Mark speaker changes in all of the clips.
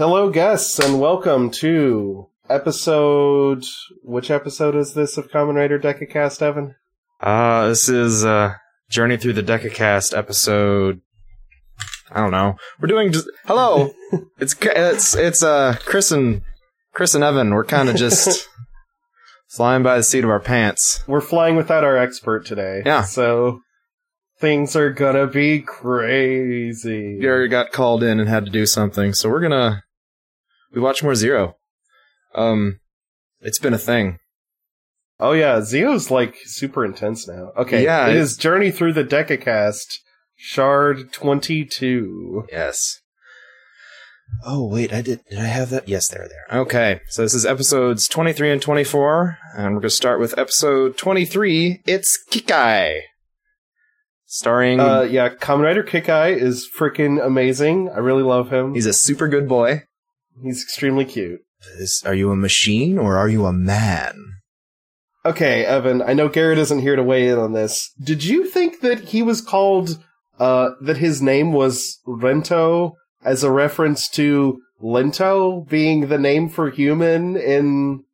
Speaker 1: Hello, guests, and welcome to episode. Which episode is this of Kamen Rider Decacast, Evan?
Speaker 2: Uh, this is uh, Journey Through the Decacast episode. I don't know. We're doing just hello. it's it's it's uh Chris and Chris and Evan. We're kind of just flying by the seat of our pants.
Speaker 1: We're flying without our expert today.
Speaker 2: Yeah.
Speaker 1: So things are gonna be crazy.
Speaker 2: Gary got called in and had to do something, so we're gonna we watch more Zero. Um, it's been a thing.
Speaker 1: Oh yeah, Zio's like super intense now. Okay,
Speaker 2: Yeah,
Speaker 1: it
Speaker 2: it's-
Speaker 1: Journey Through the Decacast, Shard twenty two.
Speaker 2: Yes. Oh wait, I did. Did I have that? Yes, there, there. Okay, so this is episodes twenty-three and twenty-four, and we're gonna start with episode twenty-three. It's Kikai, starring.
Speaker 1: Uh, yeah, Kamen Rider Kikai is freaking amazing. I really love him.
Speaker 2: he's a super good boy.
Speaker 1: He's extremely cute.
Speaker 2: Is, are you a machine or are you a man?
Speaker 1: Okay, Evan, I know Garrett isn't here to weigh in on this. Did you think that he was called, uh, that his name was Rento as a reference to Lento being the name for human in,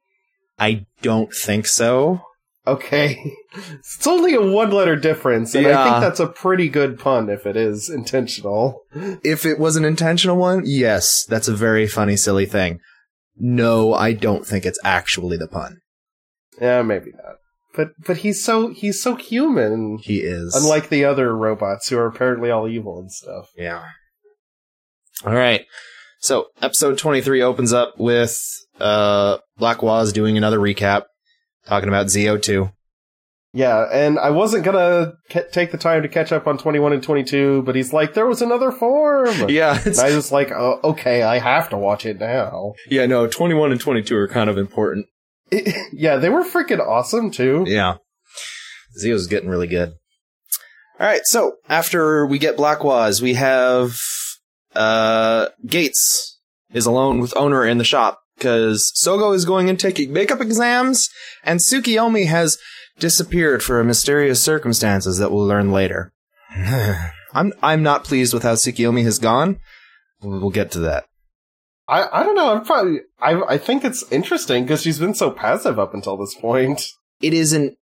Speaker 2: I don't think so.
Speaker 1: Okay. It's only a one letter difference, and I think that's a pretty good pun if it is intentional.
Speaker 2: If it was an intentional one, yes, that's a very funny, silly thing. No, I don't think it's actually the pun.
Speaker 1: Yeah, maybe not. But, but he's so, he's so human.
Speaker 2: He is.
Speaker 1: Unlike the other robots who are apparently all evil and stuff.
Speaker 2: Yeah. All right. So episode 23 opens up with uh Black Waz doing another recap talking about ZO2.
Speaker 1: Yeah, and I wasn't gonna ca- take the time to catch up on 21 and 22, but he's like, there was another form!
Speaker 2: Yeah,
Speaker 1: And I was like, oh, okay, I have to watch it now.
Speaker 2: yeah, no, 21 and 22 are kind of important.
Speaker 1: yeah, they were freaking awesome too.
Speaker 2: Yeah. Zio's getting really good. All right, so after we get Black Waz, we have uh Gates is alone with owner in the shop because Sogo is going and taking makeup exams, and Tsukiyomi has disappeared for mysterious circumstances that we'll learn later. I'm I'm not pleased with how Tsukiyomi has gone. We'll we'll get to that.
Speaker 1: I, I don't know, I'm probably, I, I think it's interesting because she's been so passive up until this point.
Speaker 2: it isn't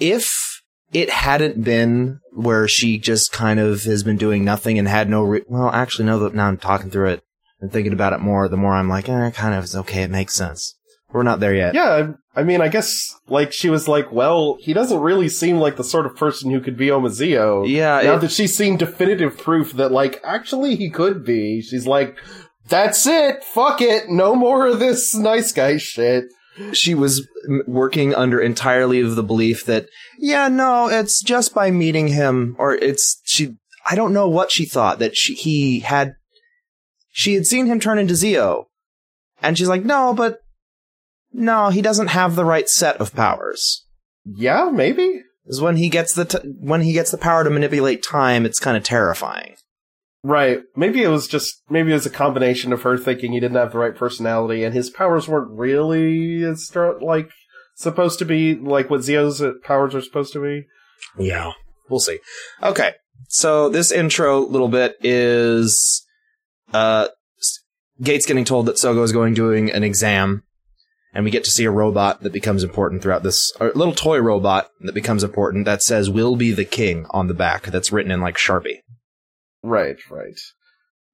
Speaker 2: if it hadn't been where she just kind of has been doing nothing and had no re- well actually no now i'm talking through it and thinking about it more the more i'm like eh, kind of it's okay it makes sense. We're not there yet.
Speaker 1: Yeah, I, mean, I guess, like, she was like, well, he doesn't really seem like the sort of person who could be Omazeo.
Speaker 2: yeah
Speaker 1: now
Speaker 2: it-
Speaker 1: that she's seen definitive proof that like actually he could be she's like that's it fuck it no more of this nice guy shit.
Speaker 2: She was working under entirely of the belief that yeah no it's just by meeting him or it's she i don't know what she thought that she he had she had seen him turn into zio and she's like no but no he doesn't have the right set of powers.
Speaker 1: Yeah maybe.
Speaker 2: Is when he gets the t- when he gets the power to manipulate time it's kind of terrifying.
Speaker 1: Right. Maybe it was just maybe it was a combination of her thinking he didn't have the right personality and his powers weren't really as stro- like supposed to be like what zio's uh, powers are supposed to be.
Speaker 2: Yeah, we'll see. Okay, so this intro little bit is uh, Gates getting told that Sogo is going doing an exam, and we get to see a robot that becomes important throughout this. A little toy robot that becomes important that says "Will be the king" on the back. That's written in like Sharpie.
Speaker 1: right right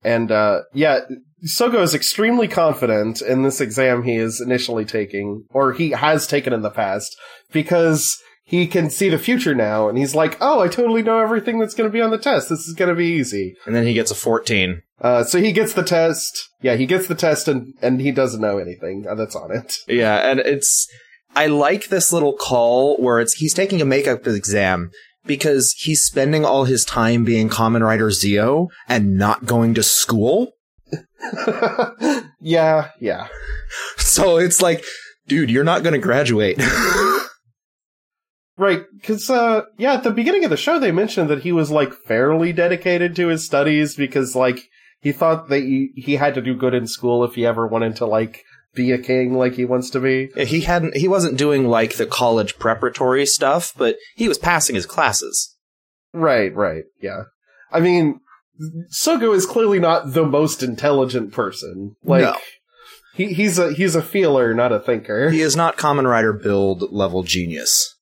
Speaker 1: and uh yeah sogo is extremely confident in this exam he is initially taking or he has taken in the past because he can see the future now and he's like oh i totally know everything that's going to be on the test this is going to be easy
Speaker 2: And then he gets a fourteen.
Speaker 1: Uh so he gets the test yeah he gets the test and and he doesn't know anything uh, that's on it
Speaker 2: Yeah, and it's I like this little call where it's he's taking a makeup exam because he's spending all his time being Kamen Rider Zio and not going to school.
Speaker 1: yeah yeah
Speaker 2: So it's like, dude, you're not going to graduate.
Speaker 1: Right, because uh, yeah, at the beginning of the show they mentioned that he was like fairly dedicated to his studies because like he thought that he, he had to do good in school if he ever wanted to like be a king like he wants to be.
Speaker 2: he hadn't, he wasn't doing like the college preparatory stuff, but he was passing his classes.
Speaker 1: Right, right, yeah. I mean, Sogo is clearly not the most intelligent person. Like
Speaker 2: No.
Speaker 1: he, he's a he's a feeler, not a thinker.
Speaker 2: He is not Kamen Rider build level genius.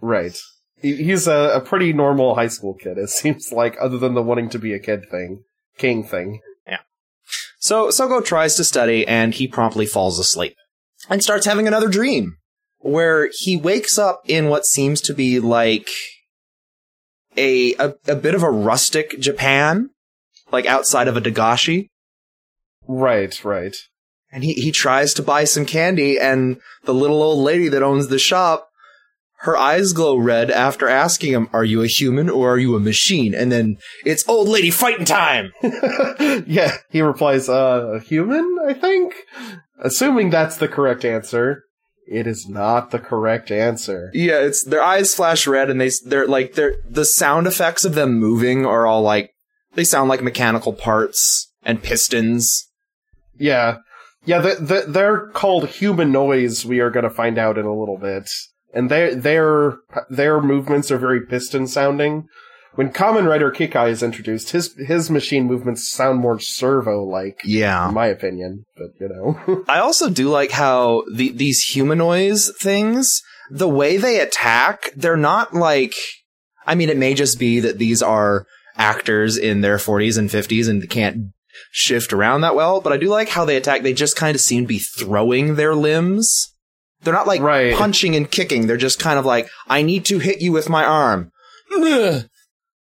Speaker 1: right. He, he's a, a pretty normal high school kid. It seems like, other than the wanting to be a kid thing, king thing. Yeah.
Speaker 2: So Sogo tries to study and he promptly falls asleep and starts having another dream where he wakes up in what seems to be like a, a, a bit of a rustic Japan, like outside of a Dagashi.
Speaker 1: Right, right.
Speaker 2: And he, he tries to buy some candy and the little old lady that owns the shop, her eyes glow red after asking him, are you a human or are you a machine? And then it's old lady fighting time.
Speaker 1: yeah, he replies, uh, a human, I think? Assuming that's the correct answer. It is not the correct answer.
Speaker 2: Yeah, it's their eyes flash red, and they they're like they're the sound effects of them moving are all like they sound like mechanical parts and pistons.
Speaker 1: Yeah. Yeah, the, the, they're called Humanoise, we are gonna find out in a little bit. And their, their, their movements are very piston sounding. When Kamen Rider Kikai is introduced, his, his machine movements sound more servo-like,
Speaker 2: Yeah, in
Speaker 1: my opinion, but you know.
Speaker 2: I also do like how the these humanoids things, the way they attack, they're not like. I mean, it may just be that these are actors in their 40s and 50s and can't shift around that well, but I do like how they attack. They just kind of seem to be throwing their limbs. They're not like
Speaker 1: Right.
Speaker 2: punching and kicking. They're just kind of like, I need to hit you with my arm.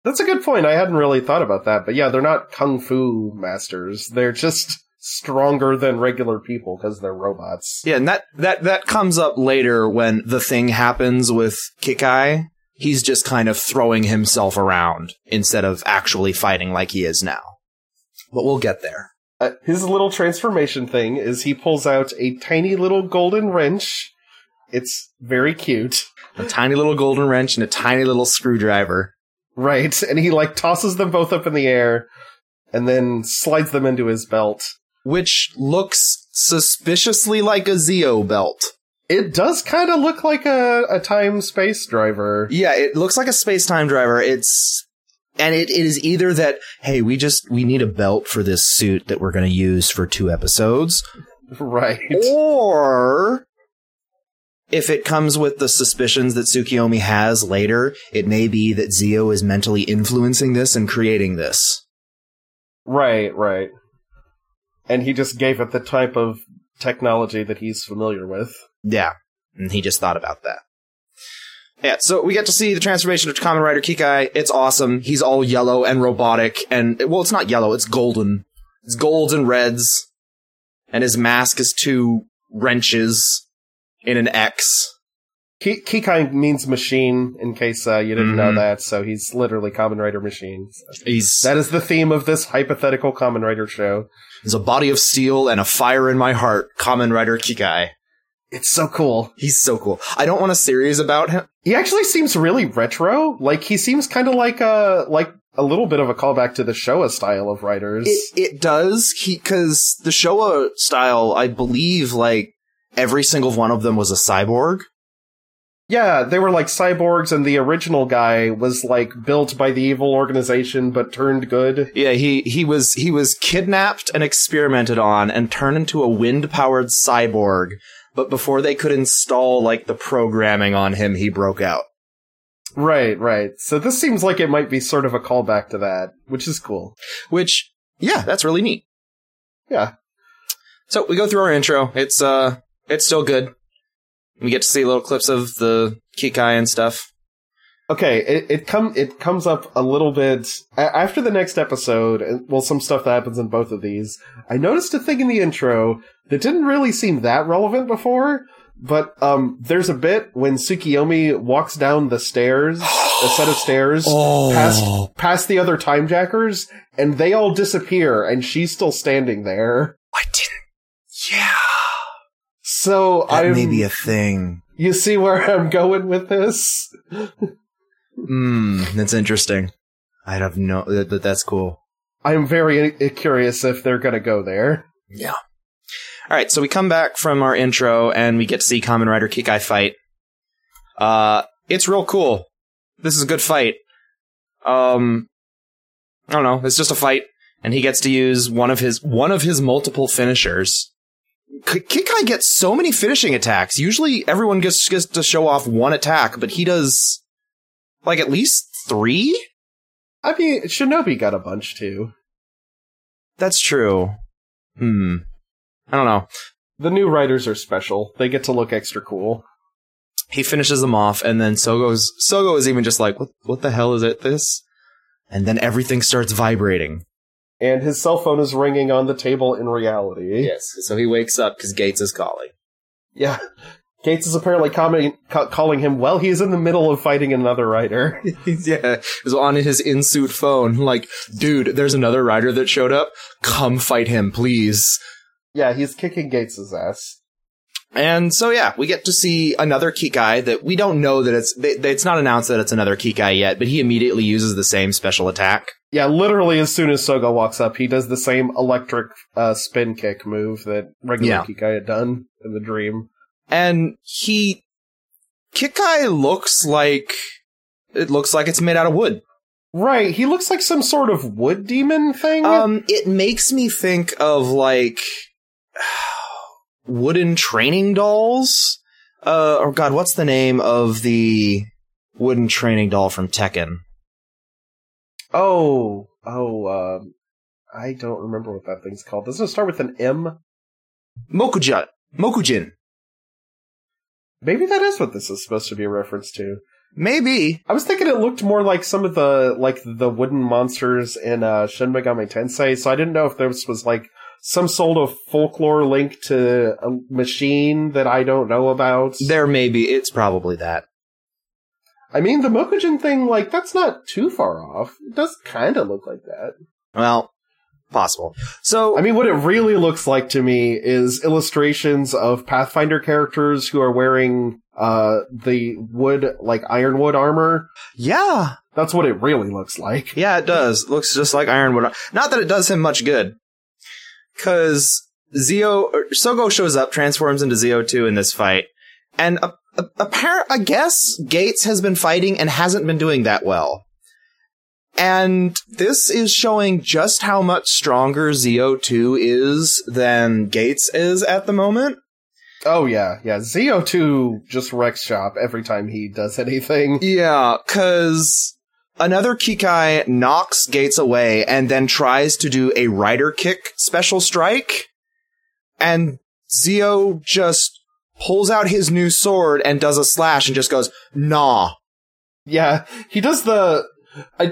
Speaker 1: That's a good point. I hadn't really thought about that, but yeah, they're not kung fu masters. They're just stronger than regular people because they're robots.
Speaker 2: Yeah, and that, that, that comes up later when the thing happens with Kikai. He's just kind of throwing himself around instead of actually fighting like he is now. But we'll get there.
Speaker 1: Uh, his little transformation thing is he pulls out a tiny little golden wrench. It's very cute.
Speaker 2: A tiny little golden wrench and a tiny little screwdriver.
Speaker 1: Right. And he like tosses them both up in the air and then slides them into his belt.
Speaker 2: Which looks suspiciously like a Zeo belt.
Speaker 1: It does kind of look like a, a time space driver.
Speaker 2: Yeah, it looks like a space-time driver. It's and it, it is either that hey, we just we need a belt for this suit that we're going to use for two episodes,
Speaker 1: Right.
Speaker 2: or if it comes with the suspicions that Tsukiyomi has later, it may be that Zio is mentally influencing this and creating this.
Speaker 1: Right, right. And he just gave it the type of technology that he's familiar with.
Speaker 2: Yeah, and he just thought about that. Yeah, so we get to see the transformation of Kamen Rider Kikai. It's awesome. He's all yellow and robotic, and well, it's not yellow; it's golden. It's golds and reds, and his mask is two wrenches in an X.
Speaker 1: Ki- Kikai means machine, in case uh, you didn't know
Speaker 2: Mhm.
Speaker 1: that, so he's literally Kamen Rider machine. So
Speaker 2: He's
Speaker 1: That is the theme of this hypothetical Kamen Rider show.
Speaker 2: there's a body of steel and a fire in my heart. Kamen Rider Kikai.
Speaker 1: It's so cool.
Speaker 2: He's so cool. I don't want a series about him.
Speaker 1: He actually seems really retro. Like he seems kind of like a like a little bit of a callback to the Showa style of riders.
Speaker 2: It it does he because the Showa style, I believe, like every single one of them was a cyborg.
Speaker 1: yeah, they were like cyborgs, and the original guy was like built by the evil organization, but turned good.
Speaker 2: Yeah, he he was he was kidnapped and experimented on and turned into a wind powered cyborg. But before they could install like the programming on him, he broke out.
Speaker 1: Right, right. So this seems like it might be sort of a callback to that, which is cool.
Speaker 2: Which, yeah, that's really neat.
Speaker 1: Yeah.
Speaker 2: So we go through our intro. It's uh, it's still good. We get to see little clips of the Kikai and stuff.
Speaker 1: Okay, it it come it comes up a little bit a- after the next episode. Well, some stuff that happens in both of these. I noticed a thing in the intro that didn't really seem that relevant before. But um, there's a bit when Tsukiyomi walks down the stairs, a set of stairs, past past the other time jackers, and they all disappear, and she's still standing there.
Speaker 2: I didn't. Yeah,
Speaker 1: So
Speaker 2: that
Speaker 1: I'm.
Speaker 2: may be a thing.
Speaker 1: you see where I'm going with this?
Speaker 2: Hmm, that's interesting. I'd have no. That, that- that's cool.
Speaker 1: I'm very uh, curious if they're gonna go there.
Speaker 2: Yeah. All right, so we come back from our intro and we get to see Kamen Rider Kick Kikai fight. Uh, it's real cool. This is a good fight. Um, I don't know. It's just a fight, and he gets to use one of his one of his multiple finishers. K- Kikai gets so many finishing attacks. Usually, everyone gets gets to show off one attack, but he does like at least three.
Speaker 1: I mean, Shinobi got a bunch too.
Speaker 2: That's true. Hmm. I don't know.
Speaker 1: The new riders are special. They get to look extra cool.
Speaker 2: He finishes them off, and then Sogo's Sogo is even just like, "What? What the hell is it? This?" And then everything starts vibrating.
Speaker 1: And his cell phone is ringing on the table in reality.
Speaker 2: Yes. So he wakes up because Gates is calling.
Speaker 1: Yeah. Gates is apparently ca- calling him while he's in the middle of fighting another rider.
Speaker 2: yeah, is on his in-suit phone. Like, dude, there's another rider that showed up. Come fight him, please.
Speaker 1: yeah, he's kicking Gates' ass.
Speaker 2: And so yeah, we get to see another Kikai that we don't know that it's they, they- it's not announced that it's another Kikai yet, but he immediately uses the same special attack.
Speaker 1: Yeah, literally as soon as Sogo walks up, he does the same electric uh, spin kick move that regular
Speaker 2: Yeah.
Speaker 1: Kikai had done in the dream.
Speaker 2: And he Kikai looks like it looks like it's made out of wood.
Speaker 1: Right, he looks like some sort of wood demon thing.
Speaker 2: Um, it makes me think of like wooden training dolls. Uh, or God, what's the name of the wooden training doll from Tekken?
Speaker 1: oh, oh, um, I don't remember what that thing's called. Doesn't it start with an M?
Speaker 2: Mokujin. Mokujin.
Speaker 1: Maybe that is what this is supposed to be a reference to.
Speaker 2: Maybe.
Speaker 1: I was thinking it looked more like some of the like the wooden monsters in uh, Shin Megami Tensei, so I didn't know if this was like some sort of folklore link to a machine that I don't know about.
Speaker 2: There may be. It's probably that.
Speaker 1: I mean, the Mokujin thing, like that's not too far off. It does kind of look like that.
Speaker 2: Well, possible. So,
Speaker 1: I mean, what it really looks like to me is illustrations of Pathfinder characters who are wearing uh the wood like ironwood armor.
Speaker 2: yeah.
Speaker 1: That's what it really looks like.
Speaker 2: Yeah, it does. Looks just like Ironwood. Not that it does him much good. Cause Zio, Sogo shows up, transforms into Zio 2 in this fight. And a, a, apparent, I guess Gates has been fighting and hasn't been doing that well. And this is showing just how much stronger Zio 2 is than Gates is at the moment.
Speaker 1: Oh yeah, yeah. Zio two just wrecks shop every time he does anything.
Speaker 2: Yeah, cause another Kikai knocks Gates away and then tries to do a rider kick special strike. And Zio just pulls out his new sword and does a slash and just goes, nah.
Speaker 1: Yeah, he does the.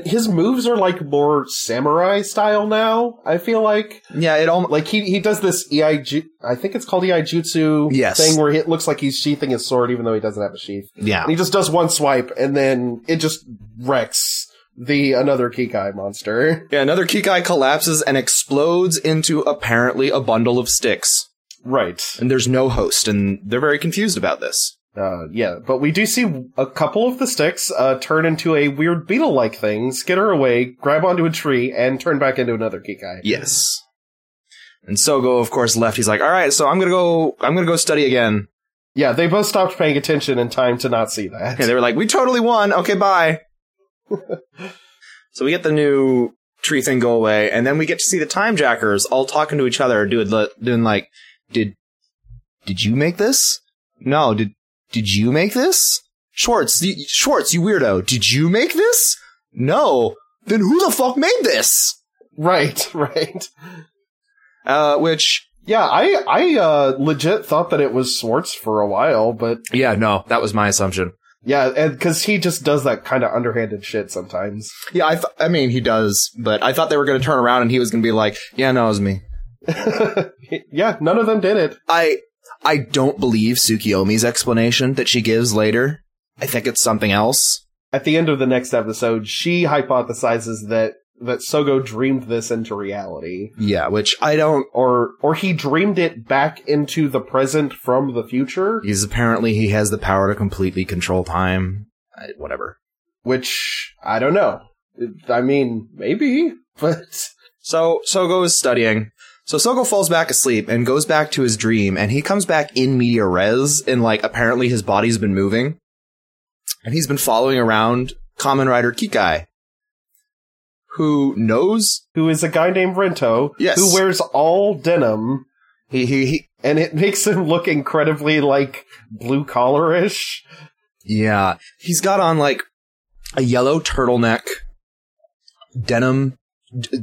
Speaker 1: His moves are like more samurai style now. I feel like
Speaker 2: Yeah, it almost,
Speaker 1: like he he does this EI. I think it's called Iaijutsu
Speaker 2: Yes.
Speaker 1: thing where it looks like he's sheathing his sword even though he doesn't have a sheath.
Speaker 2: yeah.
Speaker 1: And he just does one swipe and then it just wrecks the another Kikai monster.
Speaker 2: Yeah, another Kikai collapses and explodes into apparently a bundle of sticks.
Speaker 1: Right.
Speaker 2: And there's no host, and they're very confused about this.
Speaker 1: Uh, yeah, but we do see a couple of the sticks uh, turn into a weird beetle-like thing, skitter away, grab onto a tree, and turn back into another Kikai.
Speaker 2: Yes. And Sogo, of course, left. He's like, all right, so I'm gonna go, I'm gonna go study again.
Speaker 1: Yeah, they both stopped paying attention in time to not see that.
Speaker 2: And they were like, we totally won. Okay, bye. so we get the new tree thing go away, and then we get to see the time jackers all talking to each other, doing, doing like, did, did you make this? No, did, did you make this? Schwartz, Schwartz, you weirdo, did you make this? No. Then who the fuck made this?
Speaker 1: Right, right.
Speaker 2: Uh, which,
Speaker 1: Yeah, I I uh, legit thought that it was Schwartz for a while, but
Speaker 2: yeah, no, that was my assumption.
Speaker 1: yeah, and because he just does that kind of underhanded shit sometimes.
Speaker 2: Yeah, I, th- I mean, he does, but I thought they were going to turn around and he was going to be like, yeah, no, it was me.
Speaker 1: yeah, none of them did it.
Speaker 2: I I don't believe Tsukiyomi's explanation that she gives later. I think it's something else.
Speaker 1: At the end of the next episode, she hypothesizes that that Sogo dreamed this into reality.
Speaker 2: Yeah, which I don't.
Speaker 1: or or he dreamed it back into the present from the future,
Speaker 2: He's apparently he has the power to completely control time. I, whatever.
Speaker 1: which I don't know. I mean, maybe, but
Speaker 2: So Sogo is studying. So Sogo falls back asleep and goes back to his dream, and he comes back in media res, and like apparently his body's been moving, and he's been following around Kamen Rider Kikai, who knows.
Speaker 1: who is a guy named Rento,
Speaker 2: Yes.
Speaker 1: who wears all denim,
Speaker 2: He he, he
Speaker 1: and it makes him look incredibly like blue collarish.
Speaker 2: Yeah. He's got on like a yellow turtleneck, denim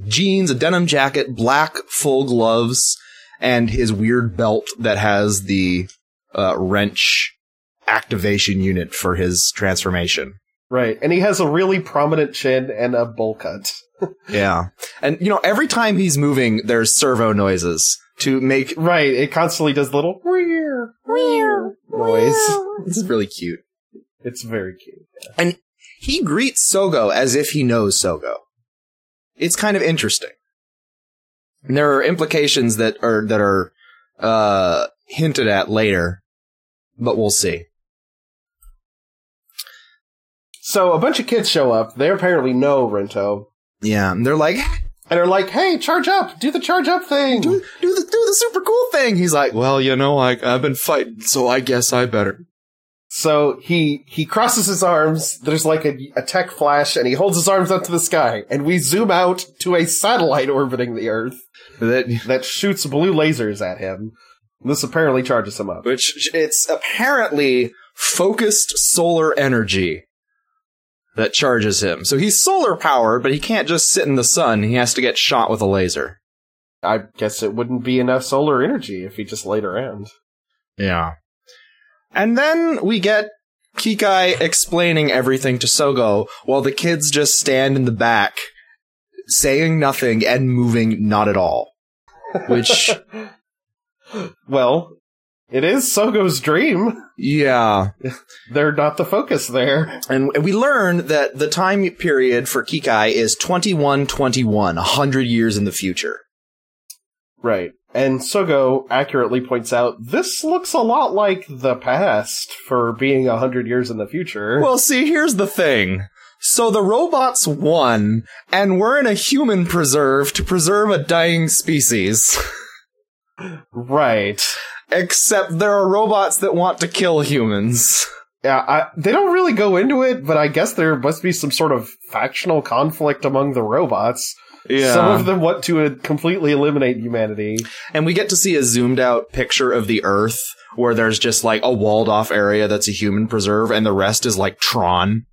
Speaker 2: jeans, a denim jacket, black full gloves, and his weird belt that has the uh, wrench activation unit for his transformation.
Speaker 1: Right, and he has a really prominent chin and a bowl cut.
Speaker 2: Yeah. And you know, every time he's moving, there's servo noises to make
Speaker 1: Right, it constantly does little weir weir noise.
Speaker 2: Is really cute.
Speaker 1: It's very cute.
Speaker 2: And he greets Sogo as if he knows Sogo. It's kind of interesting. And there are implications that are that are uh, hinted at later, but we'll see.
Speaker 1: So a bunch of kids show up. They apparently know Rento,
Speaker 2: Yeah, and they're like,
Speaker 1: and they're like, "Hey, charge up! Do the charge up thing!"
Speaker 2: do, do the do the super cool thing. He's like, well, you know, I I've been fighting, so I guess I better.
Speaker 1: So he he crosses his arms. There's like a, a tech flash, and he holds his arms up to the sky. And we zoom out to a satellite orbiting the Earth
Speaker 2: That
Speaker 1: that shoots blue lasers at him. This apparently charges him up.
Speaker 2: which it's apparently focused solar energy that charges him. So he's solar powered, but he can't just sit in the sun. He has to get shot with a laser.
Speaker 1: I guess it wouldn't be enough solar energy if he just laid around.
Speaker 2: Yeah. And then we get Kikai explaining everything to Sogo while the kids just stand in the back saying nothing and moving not at all. Which
Speaker 1: Well, it is Sogo's dream.
Speaker 2: yeah.
Speaker 1: They're not the focus there.
Speaker 2: And we learn that the time period for Kikai is 2121, 100 years in the future.
Speaker 1: Right. And Sogo accurately points out this looks a lot like the past for being a hundred years in the future.
Speaker 2: Well, see, here's the thing. So the robots won, and we're in a human preserve to preserve a dying species.
Speaker 1: right.
Speaker 2: Except there are robots that want to kill humans.
Speaker 1: Yeah, I, they don't really go into it, but I guess there must be some sort of factional conflict among the robots. Some of them want to uh, completely eliminate humanity.
Speaker 2: and we get to see a zoomed out picture of the Earth where there's just like a walled off area that's a human preserve, and the rest is like Tron.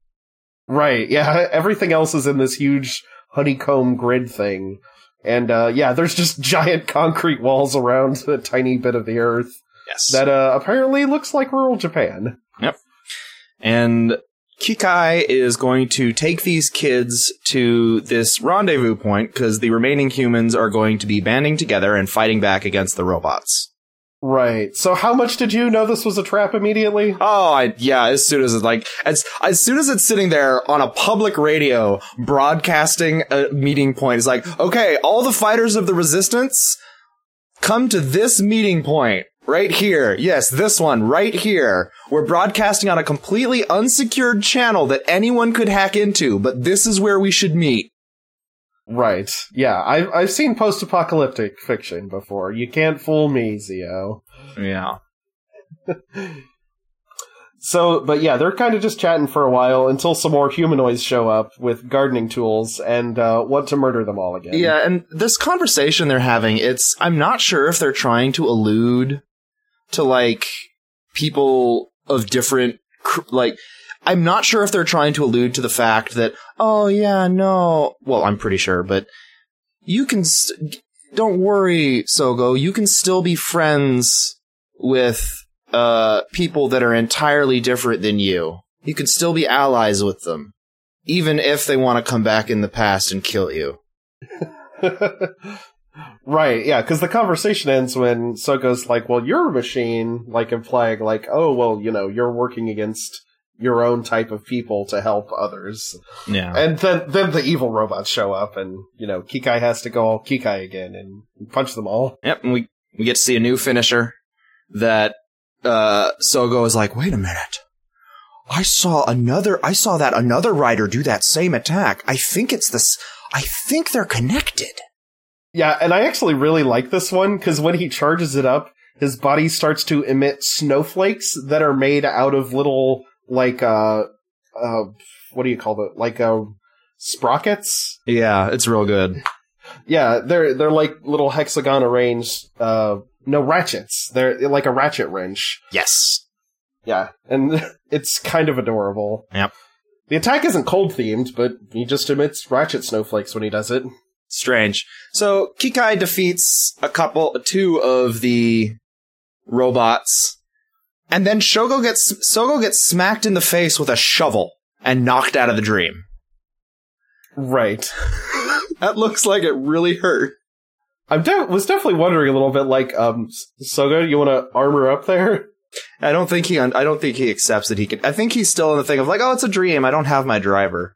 Speaker 1: Right, yeah, everything else is in this huge honeycomb grid thing. And, uh, yeah, there's just giant concrete walls around a tiny bit of the earth
Speaker 2: Yes.
Speaker 1: that, uh, apparently looks like rural Japan. Yep.
Speaker 2: And Kikai is going to take these kids to this rendezvous point because the remaining humans are going to be banding together and fighting back against the robots.
Speaker 1: Right. So how much did you know this was a trap immediately?
Speaker 2: Oh, I, yeah. As soon as it's like, as as soon as it's sitting there on a public radio broadcasting a meeting point, it's like, okay, all the fighters of the resistance come to this meeting point right here. Yes, this one right here. We're broadcasting on a completely unsecured channel that anyone could hack into, but this is where we should meet.
Speaker 1: Right. Yeah, I've, I've seen post-apocalyptic fiction before. You can't fool me, Zio.
Speaker 2: Yeah.
Speaker 1: So, but yeah, they're kind of just chatting for a while until some more humanoids show up with gardening tools and uh, want to murder them all again.
Speaker 2: Yeah, and this conversation they're having, it's I'm not sure if they're trying to allude to like people of different like I'm not sure if they're trying to allude to the fact that oh yeah, no, well, I'm pretty sure, but you can st- don't worry, Sogo, you can still be friends with uh people that are entirely different than you. You can still be allies with them even if they want to come back in the past and kill you.
Speaker 1: right, yeah, because the conversation ends when Sogo's like, well, you're a machine, like implying, like, oh, well, you know, you're working against your own type of people to help others.
Speaker 2: Yeah.
Speaker 1: And then, then the evil robots show up and, you know, Kikai has to go all Kikai again and punch them all.
Speaker 2: Yep, and we we get to see a new finisher that uh Sogo is like, wait a minute. I saw another I saw that another rider do that same attack. I think it's this I think they're connected.
Speaker 1: Yeah, and I actually really like this one because when he charges it up, his body starts to emit snowflakes that are made out of little, like, uh, uh, what do you call it? Like, uh, sprockets.
Speaker 2: Yeah, it's real good.
Speaker 1: Yeah, they're they're like little hexagon arranged. Uh, no ratchets. They're like a ratchet wrench.
Speaker 2: Yes.
Speaker 1: Yeah, and it's kind of adorable.
Speaker 2: Yep.
Speaker 1: The attack isn't cold themed, but he just emits ratchet snowflakes when he does it.
Speaker 2: Strange. So Kikai defeats a couple, two of the robots, and then Shogo gets Sogo gets smacked in the face with a shovel and knocked out of the dream.
Speaker 1: Right.
Speaker 2: That looks like it really hurt.
Speaker 1: I de- was definitely wondering a little bit, like, um, Sogo, you want to armor up there?
Speaker 2: I don't think he. I don't think he accepts that he can. I think he's still in the thing of like, oh, it's a dream. I don't have my driver.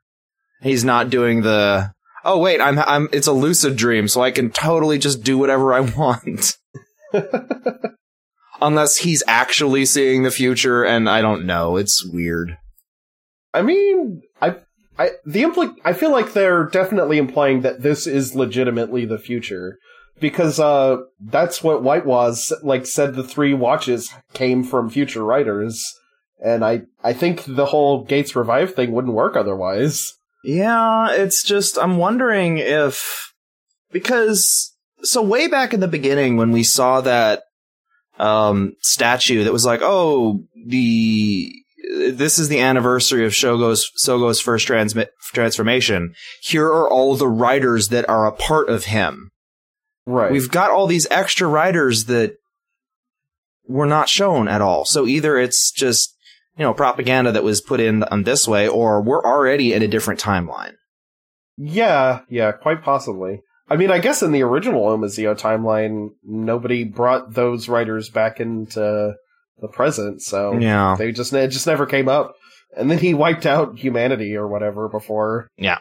Speaker 2: He's not doing the. Oh wait, I'm. I'm. It's a lucid dream, so I can totally just do whatever I want. Unless he's actually seeing the future, and I don't know. It's weird.
Speaker 1: I mean, I, I, the impli- I feel like they're definitely implying that this is legitimately the future. Because, uh, that's what White was, like, said the three watches came from future riders. And I, I think the whole Gates Revive thing wouldn't work otherwise.
Speaker 2: Yeah, it's just I'm wondering if because so way back in the beginning when we saw that um statue that was like, "Oh, the this is the anniversary of Shogo's Sogo's first transmit transformation. Here are all the riders that are a part of him."
Speaker 1: Right.
Speaker 2: We've got all these extra riders that were not shown at all. So either it's just you know, propaganda that was put in on this way, or we're already in a different timeline.
Speaker 1: Yeah, yeah, quite possibly. I mean, I guess in the original Omazeo timeline, nobody brought those riders back into the present, so
Speaker 2: Yeah.
Speaker 1: they just it just never came up. And then he wiped out humanity or whatever before.
Speaker 2: Yeah.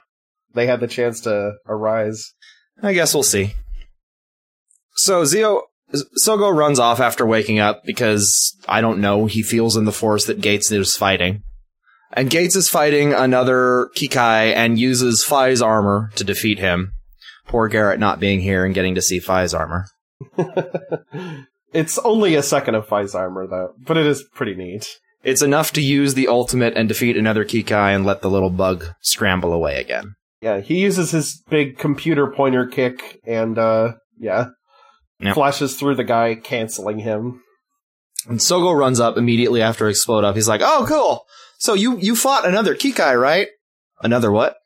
Speaker 1: they had the chance to arise.
Speaker 2: I guess we'll see. So Zio Sogo runs off after waking up because I don't know, he feels in the force that Gates is fighting. And Gates is fighting another Kikai and uses Faiz armor to defeat him. Poor Garrett not being here and getting to see Faiz armor.
Speaker 1: it's only a second of Faiz armor though, but it is pretty neat.
Speaker 2: It's enough to use the ultimate and defeat another Kikai and let the little bug scramble away again.
Speaker 1: Yeah, he uses his big computer pointer kick and uh yeah.
Speaker 2: Yep.
Speaker 1: Flashes through the guy, canceling him.
Speaker 2: And Sogo runs up immediately after Explode Up. He's like, "Oh, cool! So you you fought another Kikai, right? Another what?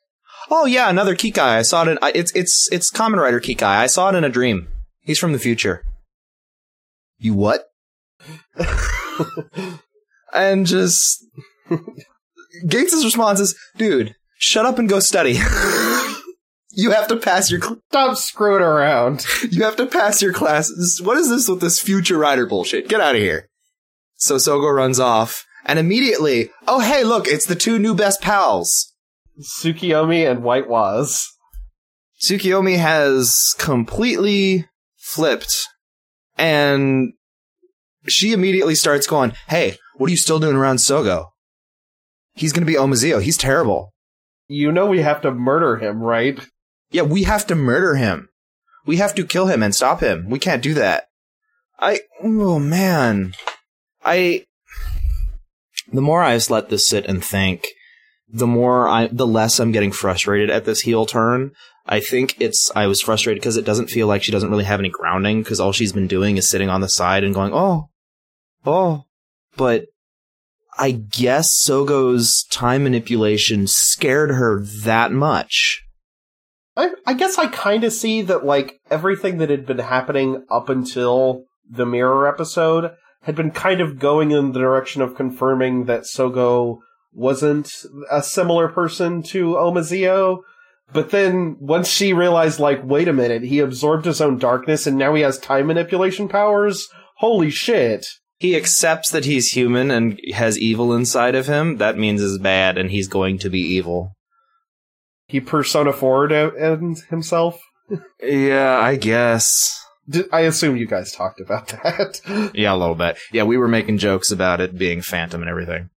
Speaker 2: Oh yeah, another Kikai. I saw it in I, it's it's it's Kamen Rider Kikai. I saw it in a dream. He's from the future. You what? and just Gates' response is, "Dude, shut up and go study. you have to pass your cl-
Speaker 1: Stop screwing around.
Speaker 2: you have to pass your classes. What is this with this future rider bullshit? Get out of here." So Sogo runs off, and immediately, oh hey, look, it's the two new best pals.
Speaker 1: Tsukiyomi and White Waz.
Speaker 2: Tsukiyomi has completely flipped, and she immediately starts going, "Hey, what are you still doing around Sogo? He's gonna be Omazeo. He's terrible.
Speaker 1: You know we have to murder him, right?
Speaker 2: Yeah, we have to murder him. We have to kill him and stop him. We can't do that." I oh man, I. The more I just let this sit and think, the more I, the less I'm getting frustrated at this heel turn. I think it's, I was frustrated because it doesn't feel like she doesn't really have any grounding because all she's been doing is sitting on the side and going, oh, oh. But I guess Sogo's time manipulation scared her that much.
Speaker 1: I, I guess I kind of see that, like, everything that had been happening up until the Mirror episode had been kind of going in the direction of confirming that Sogo wasn't a similar person to Omazeo. But then once she realized, like, wait a minute, he absorbed his own darkness and now he has time manipulation powers? Holy shit.
Speaker 2: He accepts that he's human and has evil inside of him. That means is bad and he's going to be evil.
Speaker 1: He persona forward and himself?
Speaker 2: Yeah, I guess.
Speaker 1: I assume you guys talked about that.
Speaker 2: Yeah, a little bit. Yeah, we were making jokes about it being Phantom and everything.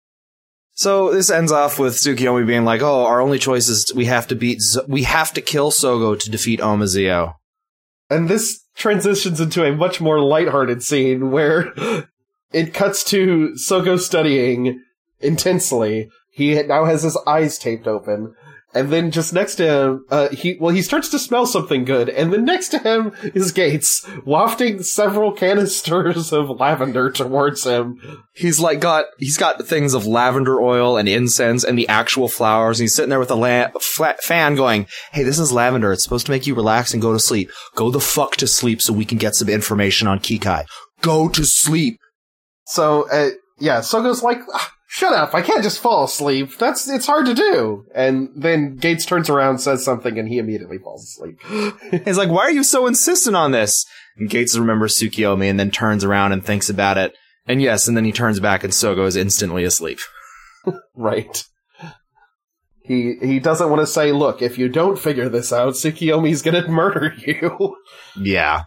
Speaker 2: So this ends off with Tsukiyomi being like, "Oh, our only choice is we have to beat, Z- we have to kill Sogo to defeat Omazeo."
Speaker 1: And this transitions into a much more lighthearted scene where it cuts to Sogo studying intensely. He now has his eyes taped open. And then just next to him, uh, he well, he starts to smell something good, and then next to him is Gates wafting several canisters of lavender towards him.
Speaker 2: He's like got he's got things of lavender oil and incense and the actual flowers. And he's sitting there with a la- flat fan, going, "Hey, this is lavender. It's supposed to make you relax and go to sleep. Go the fuck to sleep so we can get some information on Kikai. Go to sleep."
Speaker 1: So, uh, yeah, Sogo's like, "Ah, "Shut up! I can't just fall asleep. That's it's hard to do." And then Gates turns around, says something, and he immediately falls asleep.
Speaker 2: He's like, "Why are you so insistent on this?" And Gates remembers Tsukiyomi and then turns around and thinks about it. And yes, and then he turns back and Sogo is instantly asleep.
Speaker 1: right. He he doesn't want to say, "Look, if you don't figure this out, Tsukiyomi's gonna murder you."
Speaker 2: Yeah.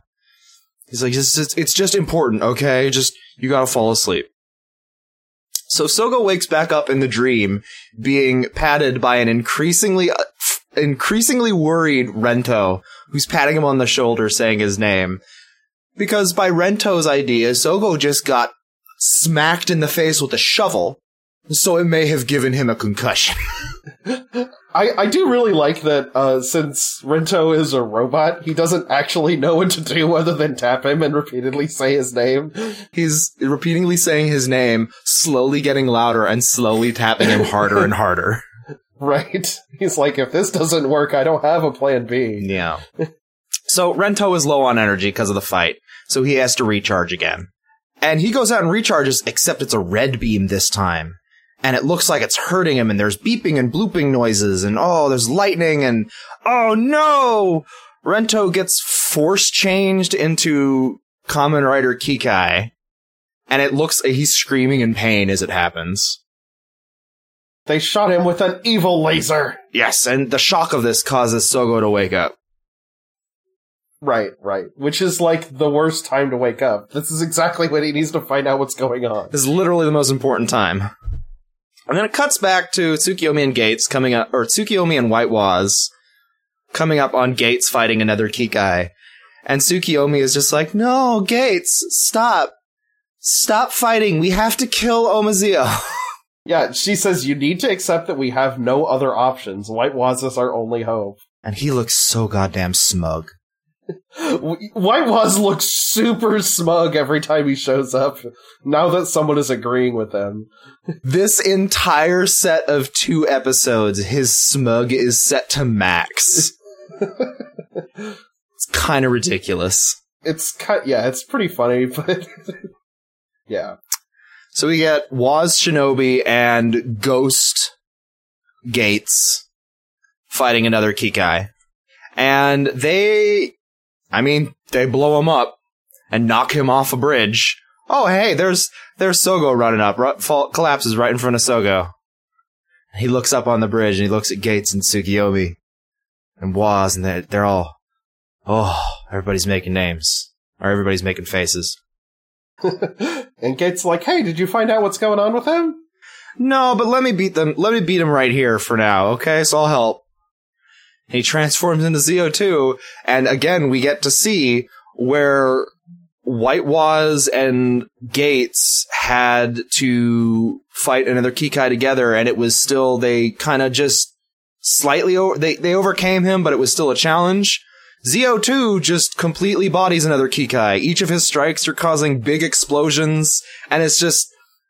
Speaker 2: He's like, it's just, it's just important, okay? Just, you gotta fall asleep. So Sogo wakes back up in the dream, being patted by an increasingly, uh, increasingly worried Rento, who's patting him on the shoulder saying his name. Because by Rento's idea, Sogo just got smacked in the face with a shovel, so it may have given him a concussion.
Speaker 1: I, I do really like that uh, since Rento is a robot, he doesn't actually know what to do other than tap him and repeatedly say his name.
Speaker 2: He's repeatedly saying his name, slowly getting louder and slowly tapping him harder and harder.
Speaker 1: Right? He's like, if this doesn't work, I don't have a plan B.
Speaker 2: Yeah. so Rento is low on energy because of the fight, so he has to recharge again. And he goes out and recharges, except it's a red beam this time. And it looks like it's hurting him, and there's beeping and blooping noises, and oh, there's lightning, and oh no! Rento gets force changed into Kamen Rider Kikai, and it looks he's screaming in pain as it happens.
Speaker 1: They shot him with an evil laser.
Speaker 2: Yes, and the shock of this causes Sogo to wake up.
Speaker 1: Right, right. Which is like the worst time to wake up. This is exactly when he needs to find out what's going on.
Speaker 2: This is literally the most important time. And then it cuts back to Tsukiyomi and Gates coming up, or Tsukiyomi and White Waz coming up on Gates fighting another Kikai. And Tsukiyomi is just like, no, Gates, stop. Stop fighting. We have to kill Omazeo.
Speaker 1: Yeah, she says you need to accept that we have no other options. White Waz is our only hope.
Speaker 2: and he looks so goddamn smug.
Speaker 1: White Waz looks super smug every time he shows up. Now that someone is agreeing with him.
Speaker 2: This entire set of two episodes, his smug is set to max. it's kind of ridiculous.
Speaker 1: It's cut. Yeah, it's pretty funny, but yeah.
Speaker 2: So we get Waz Shinobi and Ghost Gates fighting another Kikai. And they, I mean, they blow him up and knock him off a bridge. Oh, hey, there's, there's Sogo running up. Ru- fall, collapses right in front of Sogo. He looks up on the bridge and he looks at Gates and Tsukiyomi and Waz and they're, they're all, oh, everybody's making names. Or everybody's making faces.
Speaker 1: and Gates like, hey, did you find out what's going on with him?
Speaker 2: No, but let me beat them. Let me beat him right here for now, okay? So I'll help. He transforms into ZO2, and again, we get to see where White Waz and Gates had to fight another Kikai together, and it was still, they kind of just slightly, over, they, they overcame him, but it was still a challenge. ZO2 just completely bodies another Kikai. Each of his strikes are causing big explosions, and it's just,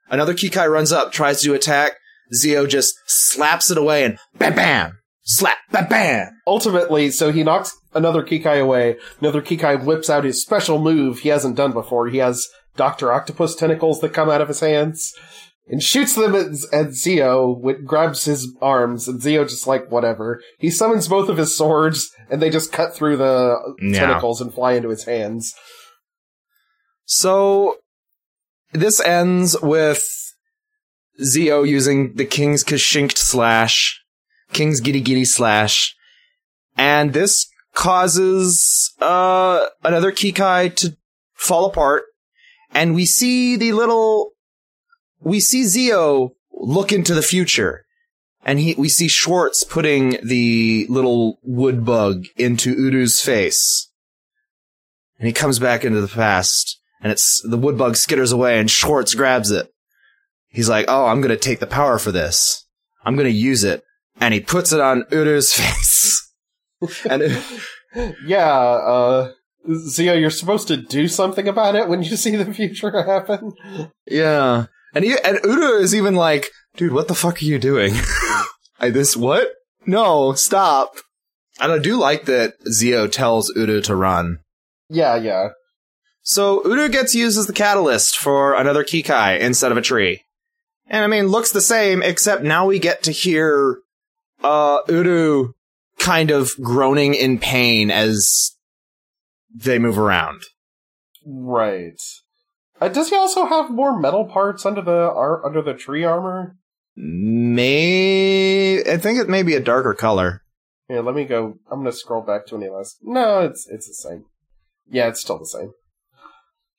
Speaker 2: Another Kikai runs up, tries to attack. Zio just slaps it away and bam bam! Slap, bam bam!
Speaker 1: Ultimately, so he knocks another Kikai away. Another Kikai whips out his special move he hasn't done before. He has Dr. Octopus tentacles that come out of his hands and shoots them at, at Zio, which grabs his arms, and Zio just like, whatever. He summons both of his swords, and they just cut through the
Speaker 2: Yeah.
Speaker 1: tentacles and fly into his hands.
Speaker 2: So, this ends with Zio using the King's Kashinked slash, King's Giri Giri slash, and this causes, uh, another Kikai to fall apart, and we see the little, we see Zio look into the future, and he, we see Schwartz putting the little wood bug into Uru's face. And he comes back into the past, and it's the wood bug skitters away, and Schwartz grabs it. He's like, "Oh, I'm gonna take the power for this. I'm gonna use it. And he puts it on Uru's face. and
Speaker 1: Yeah, uh, Zio, you're supposed to do something about it when you see the future happen.
Speaker 2: yeah, and he, and Uru is even like, dude, what the fuck are you doing? I this what? No, stop. And I do like that Zio tells Uru to run.
Speaker 1: Yeah, yeah.
Speaker 2: So Uru gets used as the catalyst for another Kikai instead of a tree. And I mean, looks the same, except now we get to hear uh Uru kind of groaning in pain as they move around.
Speaker 1: Right. Uh, does he also have more metal parts under the ar- under the tree armor?
Speaker 2: May I think it may be a darker color.
Speaker 1: Here, let me go. I'm gonna scroll back to any last. No, it's it's the same. Yeah, it's still the same.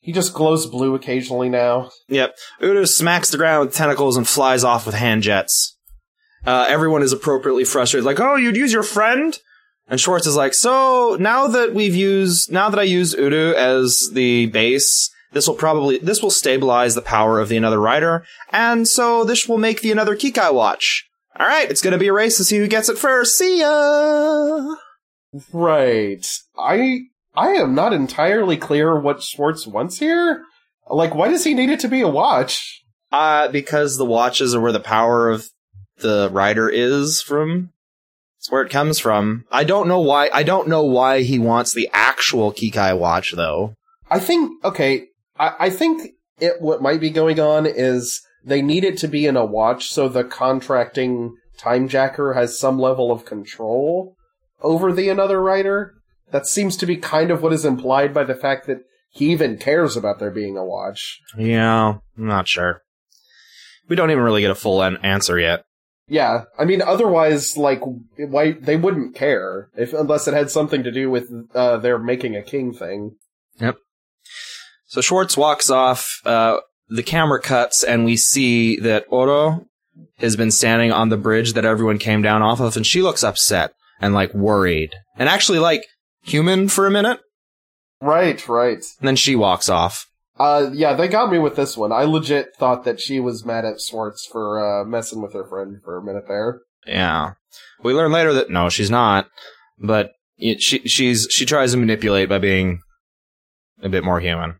Speaker 1: He just glows blue occasionally now.
Speaker 2: Yep. Udo smacks the ground with tentacles and flies off with hand jets. Uh, everyone is appropriately frustrated, like, oh, you'd use your friend? And Schwartz is like, so now that we've used, now that I use Uru as the base, this will probably, this will stabilize the power of the another rider, and so this will make the another Kikai watch. Alright, it's gonna be a race to see who gets it first. See ya!
Speaker 1: Right. I I am not entirely clear what Schwartz wants here. Like, why does he need it to be a watch?
Speaker 2: Uh, because the watches are where the power of the rider is from. It's where it comes from. I don't know why, I don't know why he wants the actual Kikai watch though.
Speaker 1: I think okay. I, I think it what might be going on is they need it to be in a watch so the contracting time jacker has some level of control over the another rider. That seems to be kind of what is implied by the fact that he even cares about there being a watch.
Speaker 2: Yeah, I'm not sure. We don't even really get a full an- answer yet.
Speaker 1: Yeah, I mean, otherwise, like, why they wouldn't care if unless it had something to do with uh, their making a king thing. Yep.
Speaker 2: So Schwartz walks off, uh, the camera cuts and we see that Oro has been standing on the bridge that everyone came down off of and she looks upset and like worried and actually like human for a minute
Speaker 1: Right, right.
Speaker 2: and then she walks off.
Speaker 1: Uh, yeah, they got me with this one. I legit thought that she was mad at Schwartz for uh, messing with her friend for a minute there.
Speaker 2: Yeah. We learn later that no, she's not, but it, she she's she tries to manipulate by being a bit more human.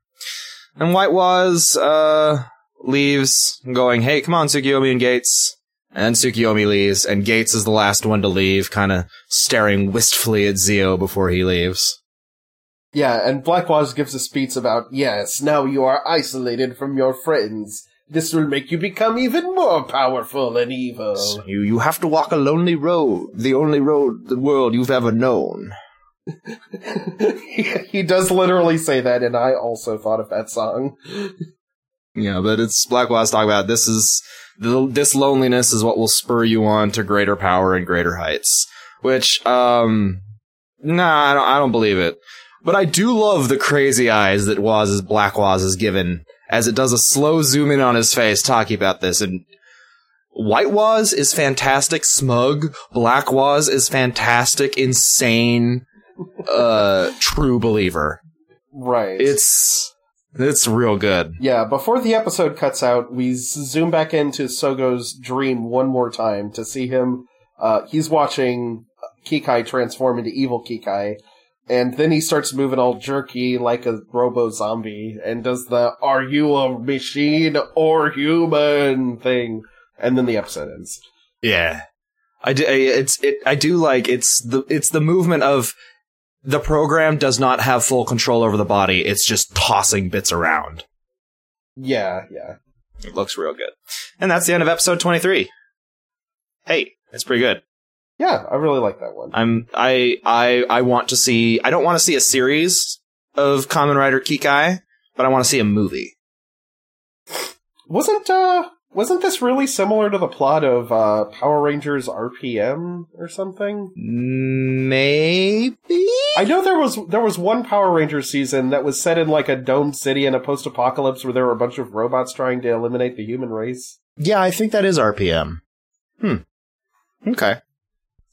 Speaker 2: And White Waz uh leaves going, "Hey, come on, Tsukiyomi and Gates." And Tsukiyomi leaves, and Gates is the last one to leave, kind of staring wistfully at Zio before he leaves.
Speaker 1: Yeah, and Blackwaz gives a speech about, yes, now you are isolated from your friends. This will make you become even more powerful and evil.
Speaker 2: You you have to walk a lonely road, the only road the world you've ever known.
Speaker 1: he, he does literally say that, and I also thought of that song.
Speaker 2: Yeah, but it's Blackwaz talking about this is this loneliness is what will spur you on to greater power and greater heights. Which, um, nah, I don't, I don't believe it. But I do love the crazy eyes that Waz Black Waz is given as it does a slow zoom in on his face talking about this and White Waz is fantastic, smug. Black Waz is fantastic, insane, uh, true believer.
Speaker 1: Right.
Speaker 2: It's, it's real good.
Speaker 1: Yeah, before the episode cuts out, we zoom back into Sogo's dream one more time to see him. Uh, he's watching Kikai transform into evil Kikai, and then he starts moving all jerky like a robo zombie and does the "Are you a machine or human?" thing, and then the episode ends.
Speaker 2: Yeah, I do. It's it. I do like it's the it's the movement of the program does not have full control over the body. It's just tossing bits around.
Speaker 1: Yeah, yeah.
Speaker 2: It looks real good, and that's the end of episode twenty three. Hey, that's pretty good.
Speaker 1: Yeah, I really like that one.
Speaker 2: I'm I I I want to see. I don't want to see a series of Kamen Rider Kikai, but I want to see a movie.
Speaker 1: Wasn't uh wasn't this really similar to the plot of uh Power Rangers RPM or something?
Speaker 2: Maybe.
Speaker 1: I know there was there was one Power Rangers season that was set in like a domed city in a post-apocalypse where there were a bunch of robots trying to eliminate the human race.
Speaker 2: Yeah, I think that is RPM. Hmm. Okay.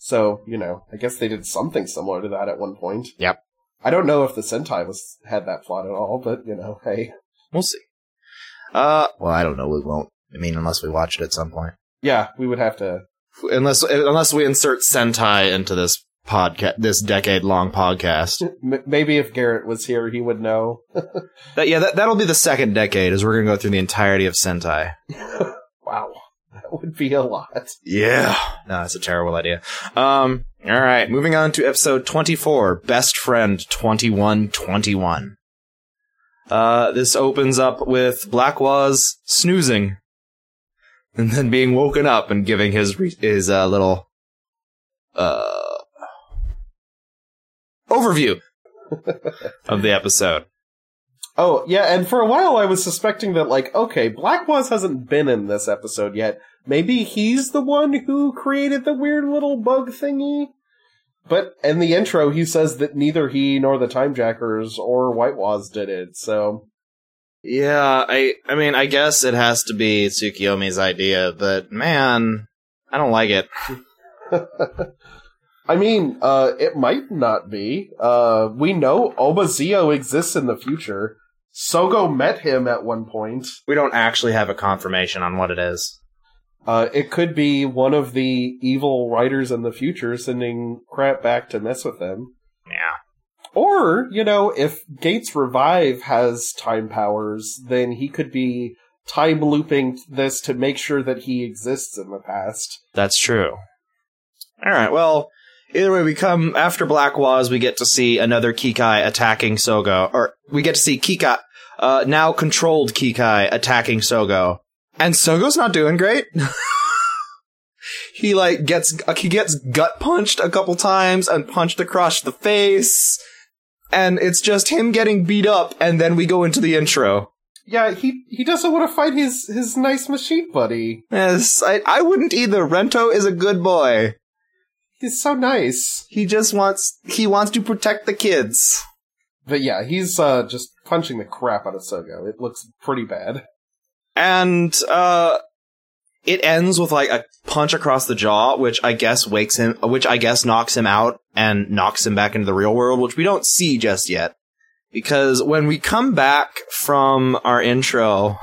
Speaker 1: So, you know, I guess they did something similar to that at one point.
Speaker 2: Yep.
Speaker 1: I don't know if the Sentai was had that plot at all, but you know, hey.
Speaker 2: We'll see. Uh, well, I don't know. We won't. I mean, unless we watch it at some point.
Speaker 1: Yeah, we would have to
Speaker 2: Unless unless we insert Sentai into this podcast, this decade long podcast.
Speaker 1: Maybe if Garrett was here, he would know.
Speaker 2: That, yeah, that that'll be the second decade, as we're gonna go through the entirety of Sentai.
Speaker 1: Wow, that would be a lot.
Speaker 2: Yeah. No, that's a terrible idea. Um, all right. Moving on to episode 24, Best Friend 2121. Uh, this opens up with Black Waz snoozing. And then being woken up and giving his, re- his, uh, little, uh, overview of the episode.
Speaker 1: Oh, yeah, and for a while I was suspecting that, like, okay, Black Waz hasn't been in this episode yet. Maybe he's the one who created the weird little bug thingy? But in the intro, he says that neither he nor the Timejackers or White Waz did it, so.
Speaker 2: Yeah, I I mean, I guess it has to be Tsukiyomi's idea, but man, I don't like it.
Speaker 1: I mean, uh, it might not be. Uh, we know Obazio exists in the future. Sogo met him at one point.
Speaker 2: We don't actually have a confirmation on what it is.
Speaker 1: Uh, it could be one of the evil riders in the future sending crap back to mess with them.
Speaker 2: Yeah.
Speaker 1: Or, you know, if Gates Revive has time powers, then he could be time looping this to make sure that he exists in the past.
Speaker 2: That's true. All right. Well, either way, we come after Black Waz. We get to see another Kikai attacking Sogo, or we get to see Kikai, uh, now controlled Kikai attacking Sogo, and Sogo's not doing great. he like gets he gets gut punched a couple times and punched across the face, and it's just him getting beat up. And then we go into the intro.
Speaker 1: Yeah, he he doesn't want to fight his his nice machine buddy.
Speaker 2: Yes, I I wouldn't either. Rento is a good boy.
Speaker 1: He's so nice.
Speaker 2: He just wants he wants to protect the kids.
Speaker 1: But yeah, he's uh just punching the crap out of Sogo. It looks pretty bad.
Speaker 2: And uh it ends with like a punch across the jaw, which I guess wakes him which I guess knocks him out and knocks him back into the real world, which we don't see just yet. Because when we come back from our intro,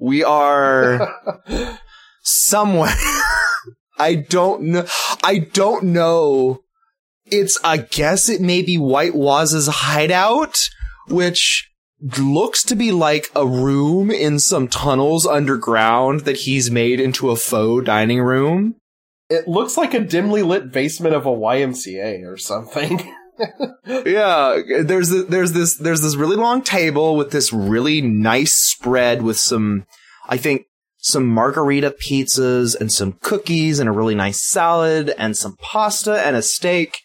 Speaker 2: we are somewhere. I don't know. I don't know. It's, I guess it may be White Waz's hideout, which looks to be like a room in some tunnels underground that he's made into a faux dining room.
Speaker 1: It looks like a dimly lit basement of a YMCA or something.
Speaker 2: yeah, there's the, there's this there's this really long table with this really nice spread with some I think some margarita pizzas and some cookies and a really nice salad and some pasta and a steak.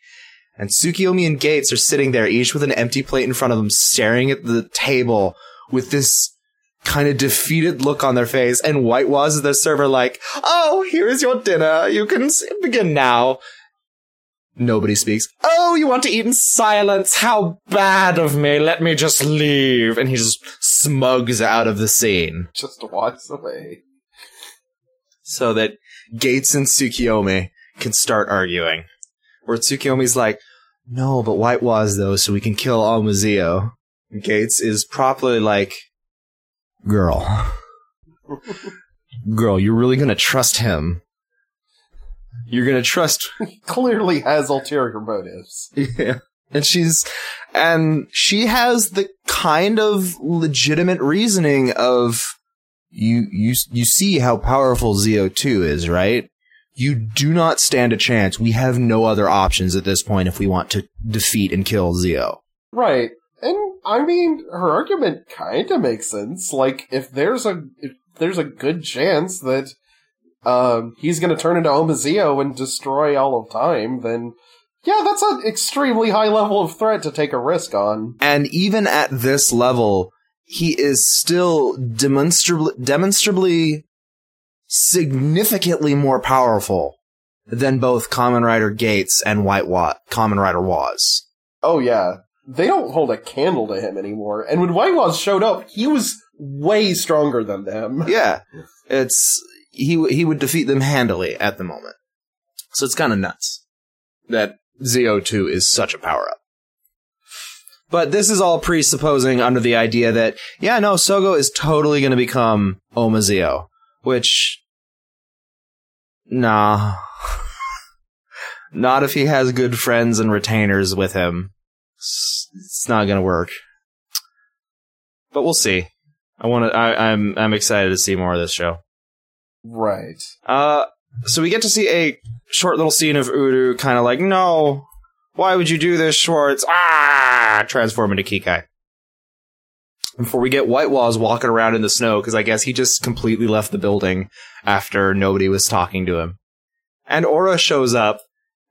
Speaker 2: And Tsukiyomi and Gates are sitting there, each with an empty plate in front of them, staring at the table with this kind of defeated look on their face. And White Waz is their server, like, "Oh, here is your dinner. You can begin now." Nobody speaks. Oh, you want to eat in silence? How bad of me. Let me just leave. And he just smugs out of the scene
Speaker 1: just walks away.
Speaker 2: so that Gates and Tsukiyomi can start arguing. Where Tsukiyomi's like, no, but White Waz though, so we can kill Almazio. Gates is properly like, girl. girl, you're really gonna trust him. You're gonna trust
Speaker 1: Clearly has ulterior motives.
Speaker 2: Yeah. And she's, and she has the kind of legitimate reasoning of, you, you, you see how powerful Zio2 is, right? You do not stand a chance. We have no other options at this point if we want to defeat and kill Zio.
Speaker 1: Right. And I mean, her argument kind of makes sense. Like, if there's a if there's a good chance that um, he's going to turn into Omazio and destroy all of time, then yeah, that's an extremely high level of threat to take a risk on.
Speaker 2: And even at this level, he is still demonstrably, demonstrably significantly more powerful than both Kamen Rider Gates and White Wa- Kamen Rider Waz.
Speaker 1: Oh yeah, they don't hold a candle to him anymore. And when White Waz showed up, he was way stronger than them.
Speaker 2: Yeah, it's he he would defeat them handily at the moment. So it's kind of nuts that Zio two is such a power up. But this is all presupposing under the idea that yeah, no, Sogo is totally going to become Omazio, which Nah. not if he has good friends and retainers with him. It's, not gonna work. But we'll see. I want to. I'm I'm excited to see more of this show.
Speaker 1: Right.
Speaker 2: Uh, so we get to see a short little scene of Udu kind of like, no, why would you do this, Schwartz? Ah, transform into Kikai. Before we get White Waz walking around in the snow, because I guess he just completely left the building after nobody was talking to him. And Aura shows up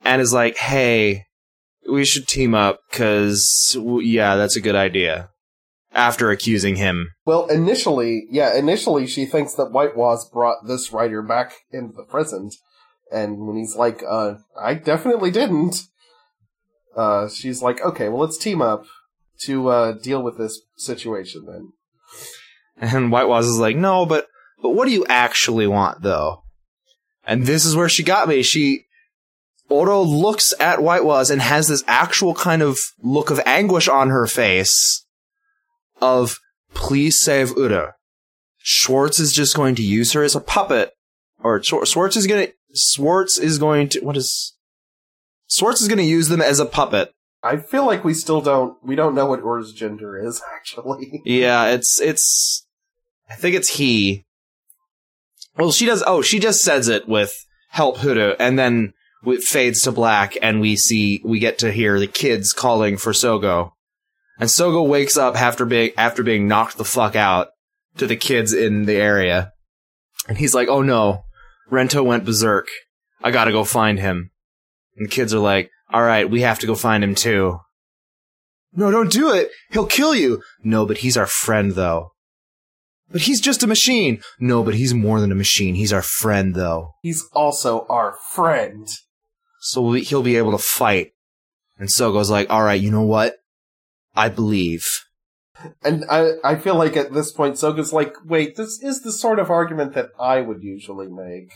Speaker 2: and is like, hey, we should team up, because, yeah, that's a good idea. After accusing him.
Speaker 1: Well, initially, yeah, initially she thinks that White Waz brought this writer back into the present, and when he's like, uh, I definitely didn't, uh, she's like, okay, well, let's team up to, uh, deal with this situation then.
Speaker 2: And White Waz is like, no, but, but what do you actually want, though? And this is where she got me. She, Oro looks at White Waz and has this actual kind of look of anguish on her face of, please save Uda. Schwartz is just going to use her as a puppet, or Schwartz is gonna, Schwartz is going to, what is, Schwartz is gonna use them as a puppet.
Speaker 1: I feel like we still don't, we don't know what Ora's gender is, actually.
Speaker 2: Yeah, it's, it's, I think it's he. Well, she does, oh, she just says it with help Huda, and then it fades to black, and we see, we get to hear the kids calling for Sogo. And Sogo wakes up after being after being knocked the fuck out to the kids in the area. And he's like, "Oh no, Rento went berserk. I got to go find him." And the kids are like, "All right, we have to go find him too." No, don't do it. He'll kill you. No, but he's our friend though. But he's just a machine. No, but he's more than a machine. He's our friend though.
Speaker 1: He's also our friend.
Speaker 2: So he'll be able to fight. And Sogo's like, "All right, you know what? I believe.
Speaker 1: And I, I feel like at this point, Sogo's like, wait, this is the sort of argument that I would usually make.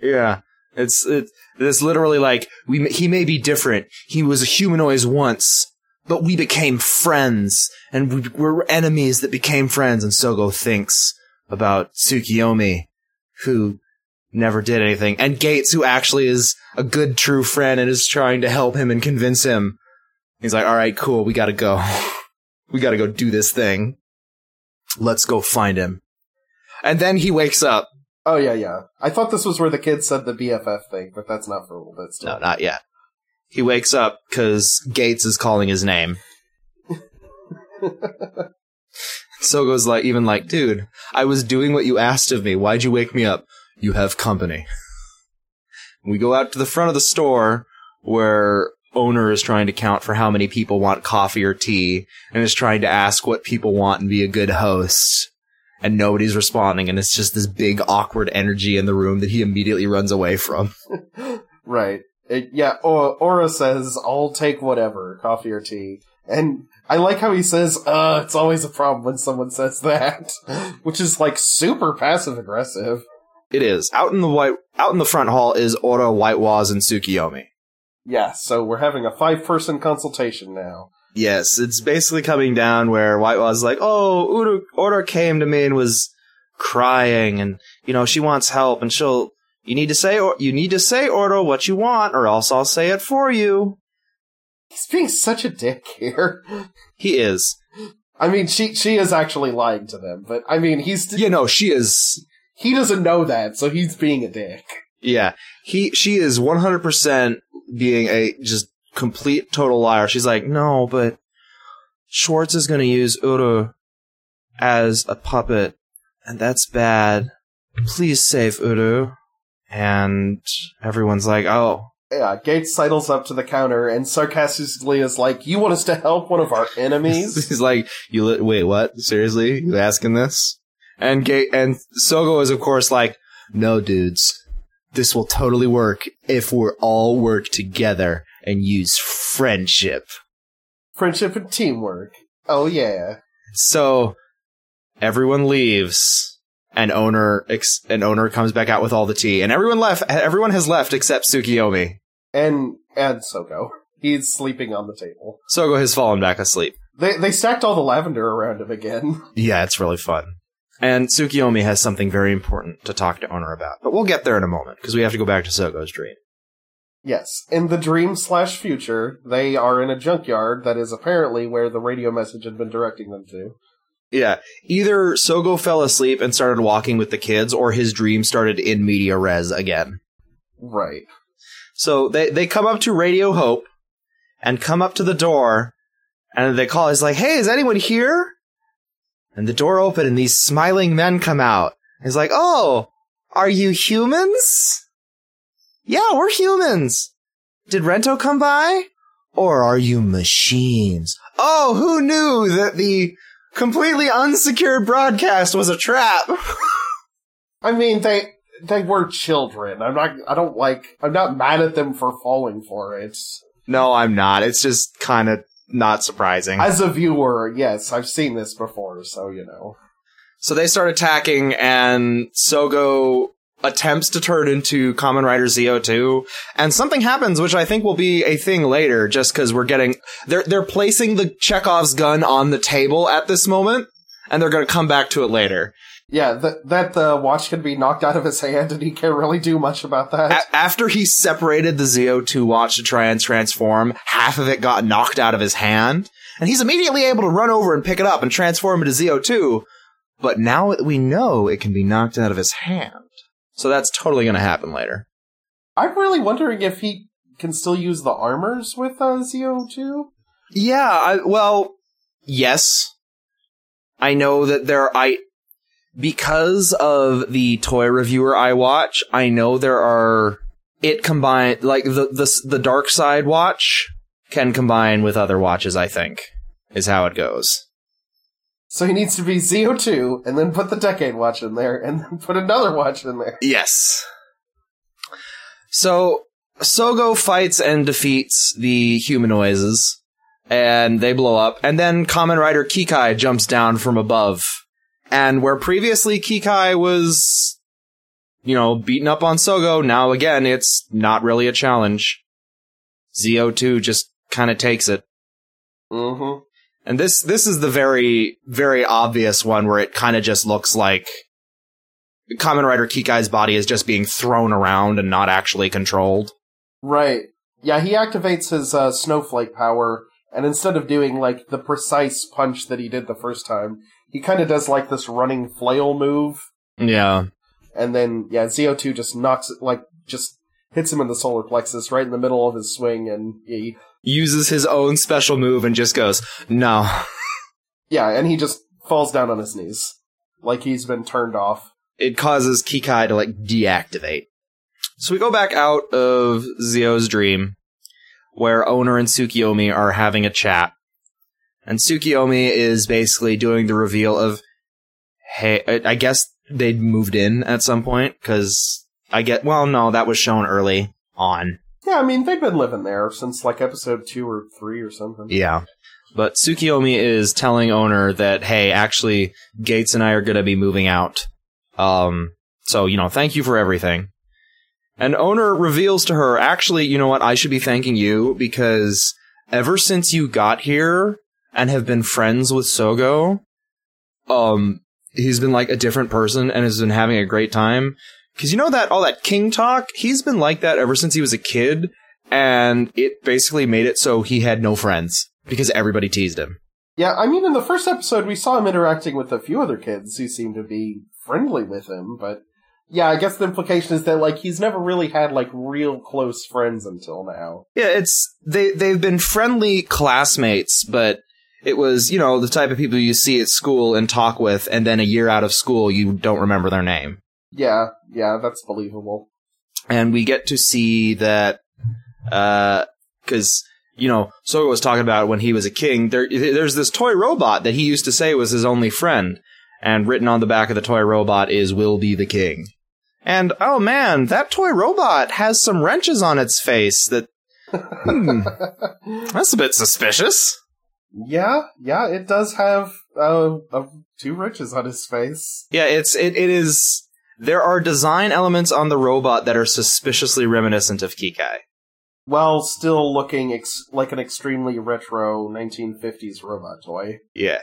Speaker 2: yeah. It's, it, it's literally like, we, he may be different. He was a humanoid once, but we became friends, and we were enemies that became friends, and Sogo thinks about Tsukiyomi, who never did anything, and Gates, who actually is a good true friend and is trying to help him and convince him He's like, all right, cool. We got to go. we got to go do this thing. Let's go find him. And then he wakes up.
Speaker 1: Oh yeah, yeah. I thought this was where the kid said the BFF thing, but that's not for a little bit. Still.
Speaker 2: No, not yet. He wakes up because Gates is calling his name. Sogo's like, even like, dude, I was doing what you asked of me. Why'd you wake me up? You have company. we go out to the front of the store where owner is trying to count for how many people want coffee or tea and is trying to ask what people want and be a good host. And nobody's responding, and it's just this big awkward energy in the room that he immediately runs away from.
Speaker 1: right. It, yeah, Aura says, I'll take whatever, coffee or tea. And I like how he says, uh, it's always a problem when someone says that. Which is like super passive aggressive.
Speaker 2: It is. Out in the white, out in the front hall is Aura, White Waz, and Tsukiyomi.
Speaker 1: Yeah, so we're having a five person consultation now.
Speaker 2: Yes, it's basically coming down where White Waz like, "Oh, Udo, Order came to me and was crying, and you know she wants help, and she'll. You need to say, or you need to say, Order, what you want, or else I'll say it for you."
Speaker 1: He's being such a dick here.
Speaker 2: He is.
Speaker 1: I mean, she she is actually lying to them, but I mean, he's
Speaker 2: you know she is.
Speaker 1: He doesn't know that, so he's being a dick.
Speaker 2: Yeah, he she is one hundred percent being a just complete total liar. She's like, no, but Schwartz is going to use Uru as a puppet, and that's bad. Please save Uru. And everyone's like, oh.
Speaker 1: Yeah, Gates sidles up to the counter and sarcastically is like, you want us to help one of our enemies?
Speaker 2: He's like, you li- wait, what? Seriously? You asking this? And Gate and Sogo is of course like, no dudes this will totally work if we all work together and use friendship.
Speaker 1: Friendship and teamwork. Oh yeah.
Speaker 2: So everyone leaves and owner ex- and owner comes back out with all the tea and everyone left everyone has left except Tsukiyomi.
Speaker 1: And and Sogo. He's sleeping on the table.
Speaker 2: Sogo has fallen back asleep.
Speaker 1: They they stacked all the lavender around him again.
Speaker 2: Yeah, it's really fun. And Tsukiyomi has something very important to talk to Owner about. But we'll get there in a moment, because we have to go back to Sogo's dream.
Speaker 1: Yes. In the dream slash future, they are in a junkyard that is apparently where the radio message had been directing them to.
Speaker 2: Yeah. Either Sogo fell asleep and started walking with the kids, or his dream started in media res again.
Speaker 1: Right.
Speaker 2: So they, they come up to Radio Hope and come up to the door and they call. It's like, hey, is anyone here? And the door open and these smiling men come out. He's like, oh, are you humans? Yeah, we're humans. Did Rento come by? Or are you machines? Oh, who knew that the completely unsecured broadcast was a trap?
Speaker 1: I mean, they they were children. I'm not. I don't like. I'm not mad at them for falling for it.
Speaker 2: no, I'm not. It's just kind of not surprising.
Speaker 1: As a viewer, yes, I've seen this before, so you know.
Speaker 2: So they start attacking, and Sogo attempts to turn into Kamen Rider ZO2, and something happens, which I think will be a thing later, just because we're getting they're they're placing the Chekhov's gun on the table at this moment, and they're going to come back to it later.
Speaker 1: Yeah, that that the watch can be knocked out of his hand, and he can't really do much about that.
Speaker 2: A- after he separated the ZO2 watch to try and transform, half of it got knocked out of his hand, and he's immediately able to run over and pick it up and transform into ZO2. But now that we know it can be knocked out of his hand. So that's totally going to happen later.
Speaker 1: I'm really wondering if he can still use the armors with uh, ZO2.
Speaker 2: Yeah, I, well, yes. I know that there, I, because of the toy reviewer I watch, I know there are, it combined, like the, the, the dark side watch can combine with other watches, I think, is how it goes.
Speaker 1: So he needs to be ZO2, and then put the Decade Watch in there, and then put another watch in there.
Speaker 2: Yes. So Sogo fights and defeats the humanoids, and they blow up. And then Kamen Rider Kikai jumps down from above, and where previously Kikai was, you know, beaten up on Sogo, now again it's not really a challenge. ZO2 just kind of takes it.
Speaker 1: Mm-hmm.
Speaker 2: And this this is the very very obvious one where it kind of just looks like Kamen Rider Kikai's body is just being thrown around and not actually controlled.
Speaker 1: Right. Yeah, he activates his uh, snowflake power, and instead of doing like the precise punch that he did the first time, he kind of does like this running flail move,
Speaker 2: Yeah.
Speaker 1: and then yeah, ZO2 just knocks it like just hits him in the solar plexus right in the middle of his swing, and he
Speaker 2: Uses his own special move and just goes, no.
Speaker 1: yeah, and he just falls down on his knees like he's been turned off.
Speaker 2: It causes Kikai to like deactivate. So we go back out of Zio's dream, where Owner and Tsukiyomi are having a chat. And Tsukiyomi is basically doing the reveal of, hey, I I guess they'd moved in at some point, because I get, well, no, that was shown early on.
Speaker 1: Yeah, I mean they've been living there since like episode two or three or something.
Speaker 2: Yeah. But Tsukiyomi is telling owner that, hey, actually, Gates and I are going to be moving out. Um, so, you know, thank you for everything. And owner reveals to her, actually, you know what? I should be thanking you because ever since you got here and have been friends with Sogo, um, he's been like a different person and has been having a great time. Cause you know that, all that king talk, he's been like that ever since he was a kid. And it basically made it so he had no friends because everybody teased him.
Speaker 1: Yeah, I mean, in the first episode, we saw him interacting with a few other kids who seemed to be friendly with him, but yeah, I guess the implication is that, like, he's never really had, like, real close friends until now.
Speaker 2: Yeah, it's they they've been friendly classmates, but it was, you know, the type of people you see at school and talk with and then a year out of school you don't remember their name.
Speaker 1: Yeah, yeah, that's believable.
Speaker 2: And we get to see that uh cuz you know, Sogo was talking about when he was a king, there there's this toy robot that he used to say was his only friend. And written on the back of the toy robot is will be the king. And oh man, that toy robot has some wrenches on its face that hmm, that's a bit suspicious.
Speaker 1: yeah, yeah, it does have, uh, uh, two wrenches on his face.
Speaker 2: Yeah, it's it, it is there are design elements on the robot that are suspiciously reminiscent of Kikai.
Speaker 1: While still looking ex- like an extremely retro 1950s robot toy.
Speaker 2: Yeah.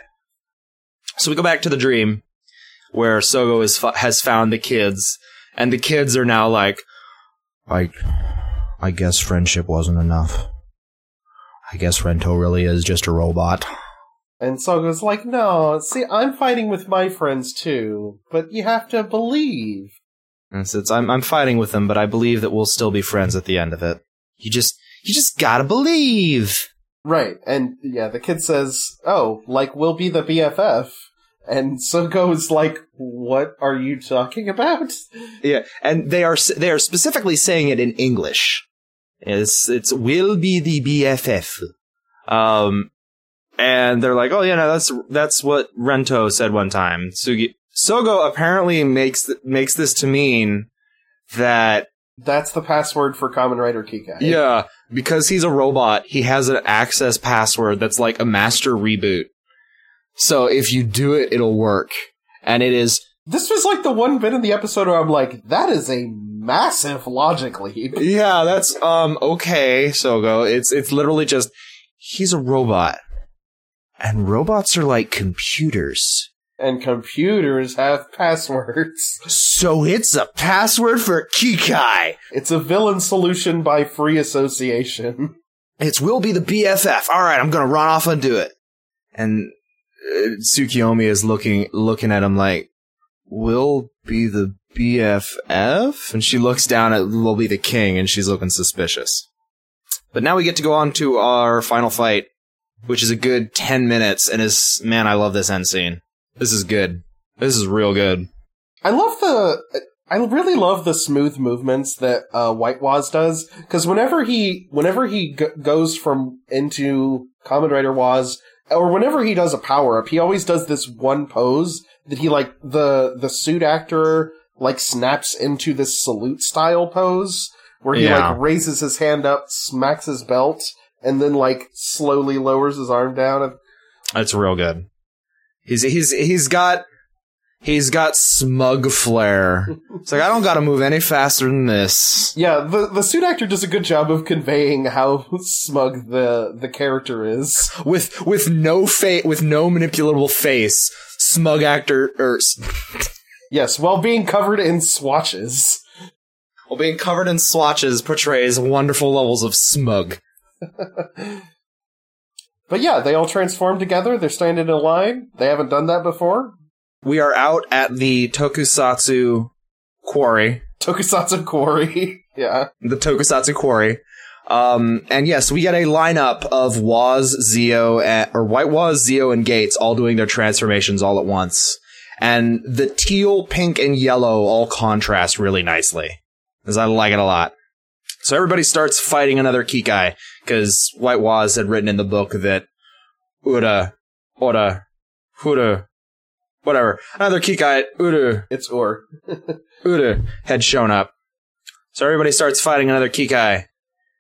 Speaker 2: So we go back to the dream where Sogo is fu- has found the kids, and the kids are now like, I, I guess friendship wasn't enough. I guess Rento really is just a robot.
Speaker 1: And Sogo's like, no, see, I'm fighting with my friends too, but you have to believe.
Speaker 2: And says, I'm I'm fighting with them, but I believe that we'll still be friends at the end of it. You just you just gotta believe.
Speaker 1: Right, and yeah, the kid says, oh, like, we'll be the BFF. And Sogo's like, what are you talking about?
Speaker 2: Yeah, and they are they are specifically saying it in English. It's it's will be the BFF. Um, and they're like, oh yeah, no, that's that's what Rento said one time. Sugi Sogo apparently makes th- makes this to mean that
Speaker 1: That's the password for Kamen Rider Kikai.
Speaker 2: yeah, because he's a robot, he has an access password that's like a master reboot. So if you do it, it'll work, and it is
Speaker 1: This was like the one bit in the episode where I'm like, that is a massive logic leap.
Speaker 2: Yeah, that's um okay, Sogo. It's it's literally just he's a robot. And robots are like computers.
Speaker 1: And computers have passwords.
Speaker 2: So it's a password for Kikai.
Speaker 1: It's a villain solution by free association.
Speaker 2: It's will be the BFF. All right, I'm going to run off and do it. And uh, Tsukiyomi is looking looking at him like will be the BFF and she looks down at will be the king and she's looking suspicious. But now we get to go on to our final fight, which is a good 10 minutes and is man, I love this end scene. This is good. This is real good.
Speaker 1: I love the. I really love the smooth movements that uh, White Waz does because whenever he whenever he g- goes from into Kamen Rider Waz or whenever he does a power up, he always does this one pose that he like the the suit actor like snaps into this salute style pose where he
Speaker 2: Yeah.
Speaker 1: like raises his hand up, smacks his belt, and then like slowly lowers his arm down.
Speaker 2: That's real good. He's he's he's got he's got smug flair. It's like I don't got to move any faster than this.
Speaker 1: Yeah, the the suit actor does a good job of conveying how smug the the character is.
Speaker 2: With with no fa- with no manipulable face, smug actor er, or
Speaker 1: Yes, while being covered in swatches.
Speaker 2: while being covered in swatches portrays wonderful levels of smug.
Speaker 1: But yeah, they all transform together. They're standing in a line. They haven't done that before.
Speaker 2: We are out at the Tokusatsu quarry,
Speaker 1: Tokusatsu Quarry. yeah.
Speaker 2: the Tokusatsu quarry. Um, and yes, we get a lineup of Waz, Zio, and, or White Waz, Zio, and Gates all doing their transformations all at once. And the teal, pink, and yellow all contrast really nicely. Because I like it a lot. So everybody starts fighting another Kikai, because White Waz had written in the book that Ura, Ora, Hura, whatever, another Kikai, Uru,
Speaker 1: It's Ur.
Speaker 2: Uru had shown up. So everybody starts fighting another Kikai.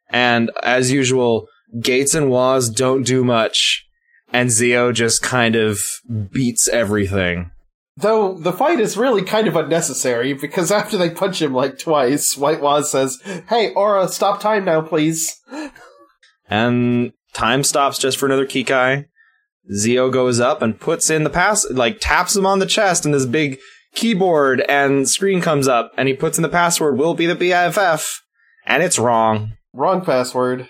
Speaker 2: And as usual, Gates and Waz don't do much. And Zio just kind of beats everything.
Speaker 1: Though the fight is really kind of unnecessary because after they punch him like twice, White Waz says, Hey, Aura, stop time now, please.
Speaker 2: And time stops just for another Kikai. Zio goes up and puts in the pass, like taps him on the chest and this big keyboard and screen comes up and he puts in the password, will be the BFF. And it's wrong.
Speaker 1: Wrong password.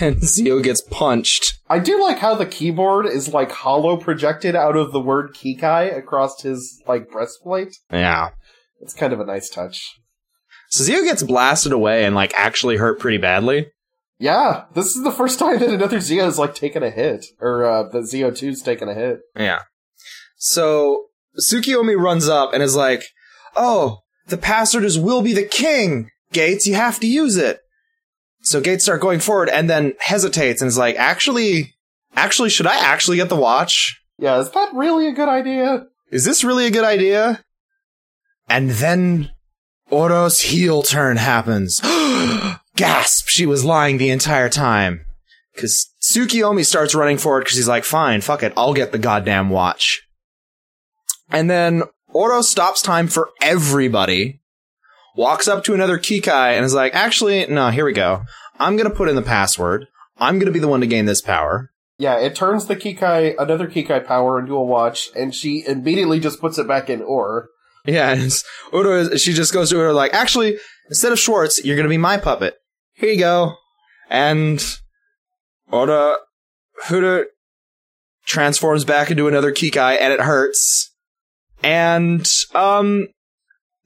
Speaker 2: And Zio gets punched.
Speaker 1: I do like how the keyboard is like hollow projected out of the word Kikai across his like breastplate.
Speaker 2: Yeah.
Speaker 1: It's kind of a nice touch.
Speaker 2: So Zio gets blasted away and like actually hurt pretty badly.
Speaker 1: Yeah, this is the first time that another Zio's like taken a hit, or uh, the Zio 2's taken a hit.
Speaker 2: Yeah. So Tsukiyomi runs up and is like, "Oh, the password is will be the king. Gates, you have to use it." So Gates start going forward and then hesitates and is like, "Actually, actually, should I actually get the watch?
Speaker 1: Yeah, is that really a good idea?
Speaker 2: Is this really a good idea?" And then Oro's heel turn happens. Gasp! She was lying the entire time. Because Tsukiyomi starts running forward because he's like, fine, fuck it, I'll get the goddamn watch. And then Oro stops time for everybody, walks up to another Kikai, and is like, actually, no, here we go. I'm gonna put in the password. I'm gonna be the one to gain this power.
Speaker 1: Yeah, it turns the Kikai, another Kikai power into a watch, and she immediately just puts it back in ore.
Speaker 2: Yeah, and it's- Udo, is- she just goes to her like, actually, instead of Schwartz, you're gonna be my puppet. Here you go. And Oda, Huda transforms back into another Kikai, and it hurts. And, um,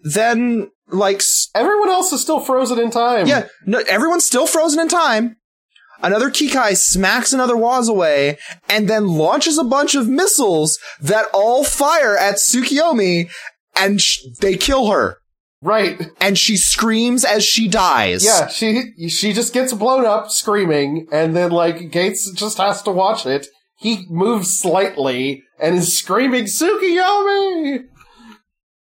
Speaker 2: then, like,
Speaker 1: Everyone else is still frozen in time.
Speaker 2: yeah, no, everyone's still frozen in time. Another Kikai smacks another Waz away and then launches a bunch of missiles that all fire at Tsukiyomi and sh- they kill her.
Speaker 1: Right.
Speaker 2: And she screams as she dies.
Speaker 1: Yeah, she she just gets blown up screaming, and then like Gates just has to watch it. He moves slightly and is screaming Tsukiyomi.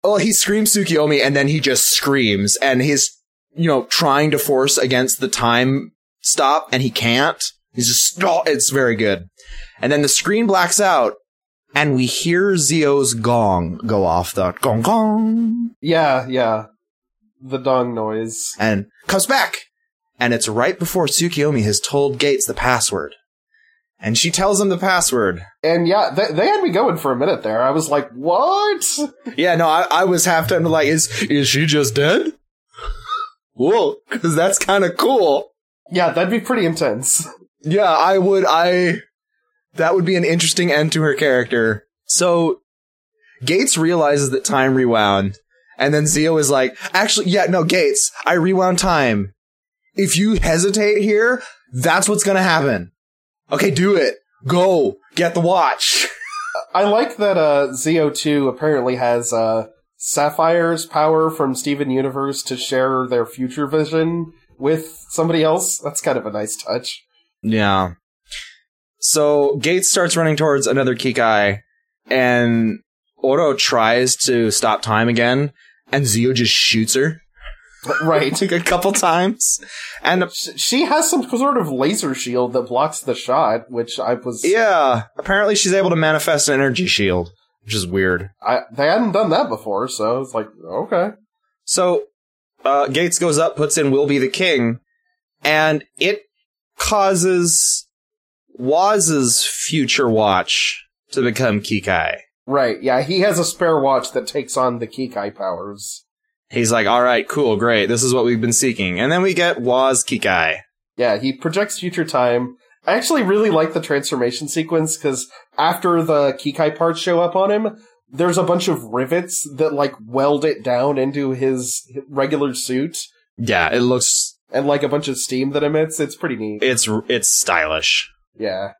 Speaker 2: Well, he screams Tsukiyomi and then he just screams and he's, you know, trying to force against the time stop and he can't. He's just, oh, it's very good. And then the screen blacks out and we hear Zio's gong go off the gong gong
Speaker 1: Yeah, yeah. The dong noise.
Speaker 2: and comes back. And it's right before Tsukiyomi has told Gates the password. And she tells him the password.
Speaker 1: And yeah, they, they had me going for a minute there. I was like, what?
Speaker 2: Yeah, no, I, I was half tempted like, is, is she just dead? Whoa, cause that's kind of cool.
Speaker 1: Yeah, that'd be pretty intense.
Speaker 2: Yeah, I would, I, that would be an interesting end to her character. So, Gates realizes that time rewound, and then Zio is like, actually, yeah, no, Gates, I rewound time. If you hesitate here, that's what's gonna happen. Okay, do it. Go. Get the watch.
Speaker 1: I like that uh, Zio2 apparently has uh, Sapphire's power from Steven Universe to share their future vision with somebody else. That's kind of a nice touch.
Speaker 2: Yeah. So Gates starts running towards another Kikai, and Oro tries to stop time again, and Zio just shoots her
Speaker 1: Right.
Speaker 2: a couple times. And
Speaker 1: She has some sort of laser shield that blocks the shot, which I was.
Speaker 2: yeah, apparently she's able to manifest an energy shield, which is weird.
Speaker 1: I, they hadn't done that before, so it's like, okay.
Speaker 2: So uh, Gates goes up, puts in "Will be the king," and it causes Waz's future watch to become Kikai.
Speaker 1: Right, yeah, he has a spare watch that takes on the Kikai powers.
Speaker 2: He's like, all right, cool, great. This is what we've been seeking. And then we get Waz Kikai.
Speaker 1: Yeah, he projects future time. I actually really like the transformation sequence because after the Kikai parts show up on him, there's a bunch of rivets that like weld it down into his regular suit
Speaker 2: Yeah, it looks,
Speaker 1: and like a bunch of steam that emits. It's pretty neat.
Speaker 2: it's, it's stylish.
Speaker 1: Yeah.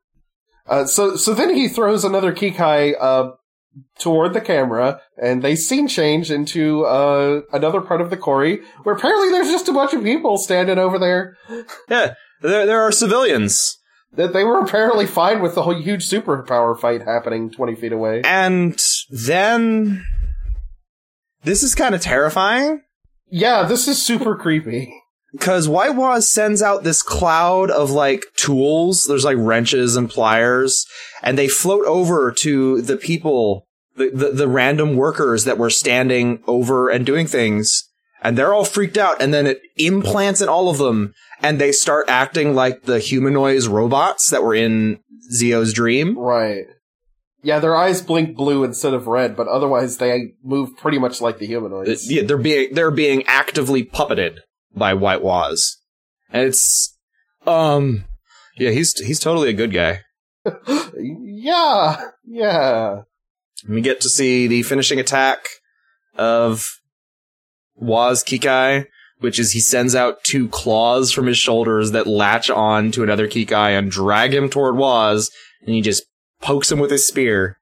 Speaker 1: Uh, so so then he throws another Kikai uh, toward the camera, and they scene change into uh, another part of the quarry where apparently there's just a bunch of people standing over there.
Speaker 2: Yeah, there, there are civilians.
Speaker 1: That they were apparently fine with the whole huge superpower fight happening twenty feet away.
Speaker 2: And then, this is kind of terrifying.
Speaker 1: Yeah, this is super creepy.
Speaker 2: Because Waz sends out this cloud of like tools. There's like wrenches and pliers, and they float over to the people, the, the, the random workers that were standing over and doing things. And they're all freaked out, and then it implants in all of them, and they start acting like the humanoids robots that were in Zio's dream.
Speaker 1: Right. Yeah, their eyes blink blue instead of red, but otherwise they move pretty much like the humanoids.
Speaker 2: Uh, yeah, they're being they're being actively puppeted by White Waz, and it's um yeah he's he's totally a good guy.
Speaker 1: yeah, yeah.
Speaker 2: We get to see the finishing attack of Waz Kikai, which is he sends out two claws from his shoulders that latch on to another Kikai and drag him toward Waz, and he just pokes him with his spear.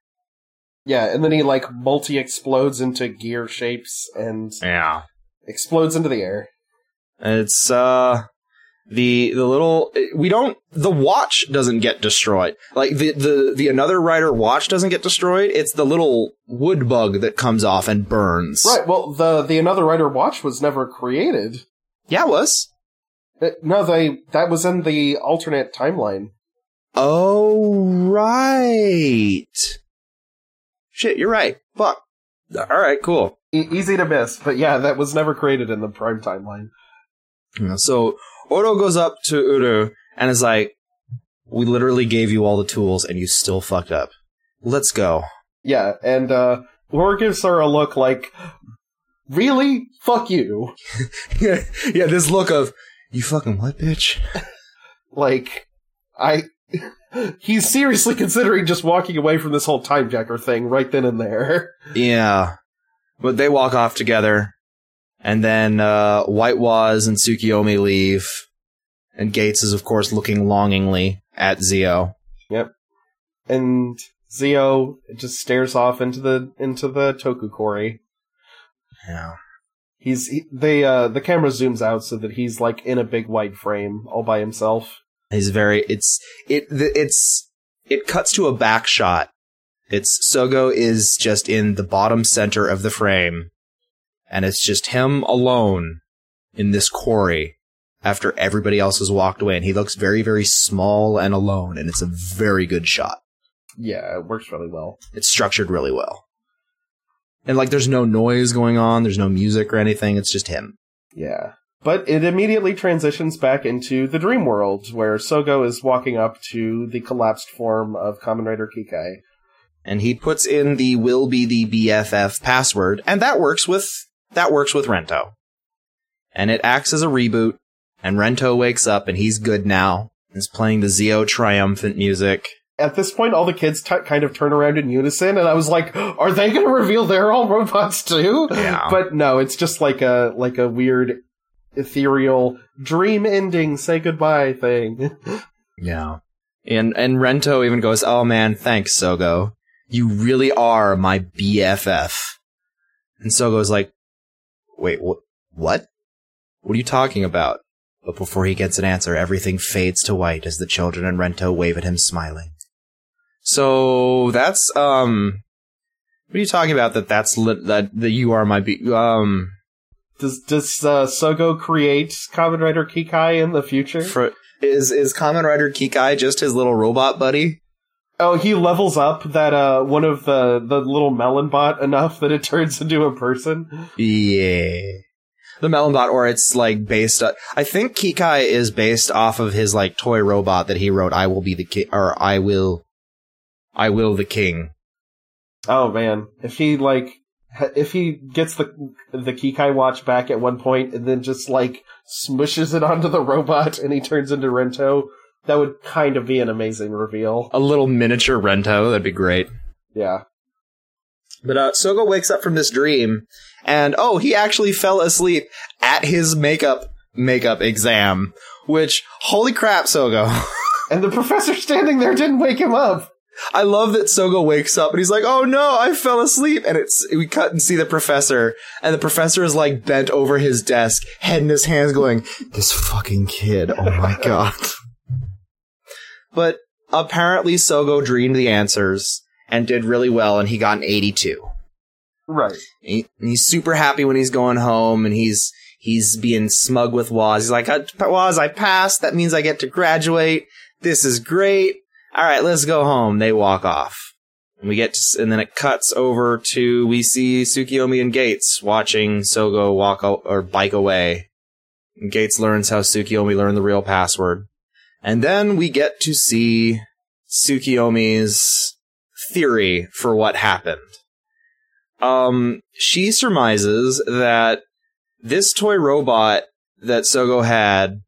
Speaker 1: Yeah, and then he like multi explodes into gear shapes and
Speaker 2: Yeah.
Speaker 1: explodes into the air.
Speaker 2: It's uh the the little we don't the watch doesn't get destroyed. Like the the the another rider watch doesn't get destroyed. It's the little wood bug that comes off and burns.
Speaker 1: Right, well, the the Another Rider watch was never created.
Speaker 2: Yeah, it was.
Speaker 1: Uh, no, they that was in the alternate timeline.
Speaker 2: Oh right. Shit, you're right. Fuck. All right, cool.
Speaker 1: E- easy to miss, but yeah, that was never created in the prime timeline.
Speaker 2: So Oro goes up to Uru and is like, We literally gave you all the tools and you still fucked up. Let's go.
Speaker 1: Yeah, and uh gives her a look like Really? Fuck you.
Speaker 2: yeah, yeah, this look of you fucking what, bitch?
Speaker 1: Like I he's seriously considering just walking away from this whole time jacker thing right then and there.
Speaker 2: Yeah. But they walk off together. And then uh White Waz and Tsukiyomi leave. And Gates is of course looking longingly at Zio. Yep.
Speaker 1: And Zio just stares off into the into the Tokukori.
Speaker 2: Yeah.
Speaker 1: He's he, they uh the camera zooms out so that he's like in a big white frame all by himself.
Speaker 2: He's very it's it it's it cuts to a back shot. It's Sogo is just in the bottom center of the frame and it's just him alone in this quarry after everybody else has walked away and he looks very very small and alone and it's a very good shot.
Speaker 1: Yeah, it works really well.
Speaker 2: It's structured really well. And like there's no noise going on, there's no music or anything, it's just him.
Speaker 1: Yeah. But it immediately transitions back into the dream world where Sogo is walking up to the collapsed form of Kamen Rider Kikai.
Speaker 2: And he puts in the will be the BFF password and that works with that works with Rento. And it acts as a reboot and Rento wakes up and he's good now. He's playing the Zio triumphant music.
Speaker 1: At this point, all the kids t- kind of turn around in unison, and I was like, "Are they going to reveal they're all robots too?"
Speaker 2: Yeah.
Speaker 1: But no, it's just like a like a weird, ethereal dream ending, say goodbye thing.
Speaker 2: Yeah. And and Rento even goes, "Oh man, thanks Sogo. You really are my BFF." And Sogo's like, "Wait, what? What? What are you talking about?" But before he gets an answer, everything fades to white as the children and Rento wave at him smiling. So that's um what are you talking about that that's lit, that that you are my B um
Speaker 1: Does does uh, Sogo create Kamen Rider Kikai in the future?
Speaker 2: for, is is Kamen Rider Kikai just his little robot buddy?
Speaker 1: Oh, he levels up that uh one of the the little melon bot enough that it turns into a person.
Speaker 2: Yeah. The Melonbot, or it's like based. On, I think Kikai is based off of his like toy robot that he wrote. I will be the king, or I will, I will the king.
Speaker 1: Oh man, if he like if he gets the the Kikai watch back at one point and then just like smushes it onto the robot and he turns into Rento, that would kind of be an amazing reveal.
Speaker 2: A little miniature Rento. That'd be great.
Speaker 1: Yeah.
Speaker 2: But uh, Sogo wakes up from this dream, and oh, he actually fell asleep at his makeup makeup exam. Which holy crap, Sogo!
Speaker 1: And the professor standing there didn't wake him up.
Speaker 2: I love that Sogo wakes up and he's like, "Oh no, I fell asleep." And it's we cut and see the professor, and the professor is like bent over his desk, head in his hands, going, "This fucking kid! Oh my god!" But apparently, Sogo dreamed the answers and did really well, and he got an eighty-two.
Speaker 1: Right.
Speaker 2: He, he's super happy when he's going home, and he's he's being smug with Waz. He's like, "Uh, "Waz, I passed. That means I get to graduate. This is great." all right, let's go home. They walk off. And we get, to, and then it cuts over to, we see Tsukiyomi and Gates watching Sogo walk o- or bike away. And Gates learns how Tsukiyomi learned the real password. And then we get to see Tsukiyomi's theory for what happened. Um, she surmises that this toy robot that Sogo had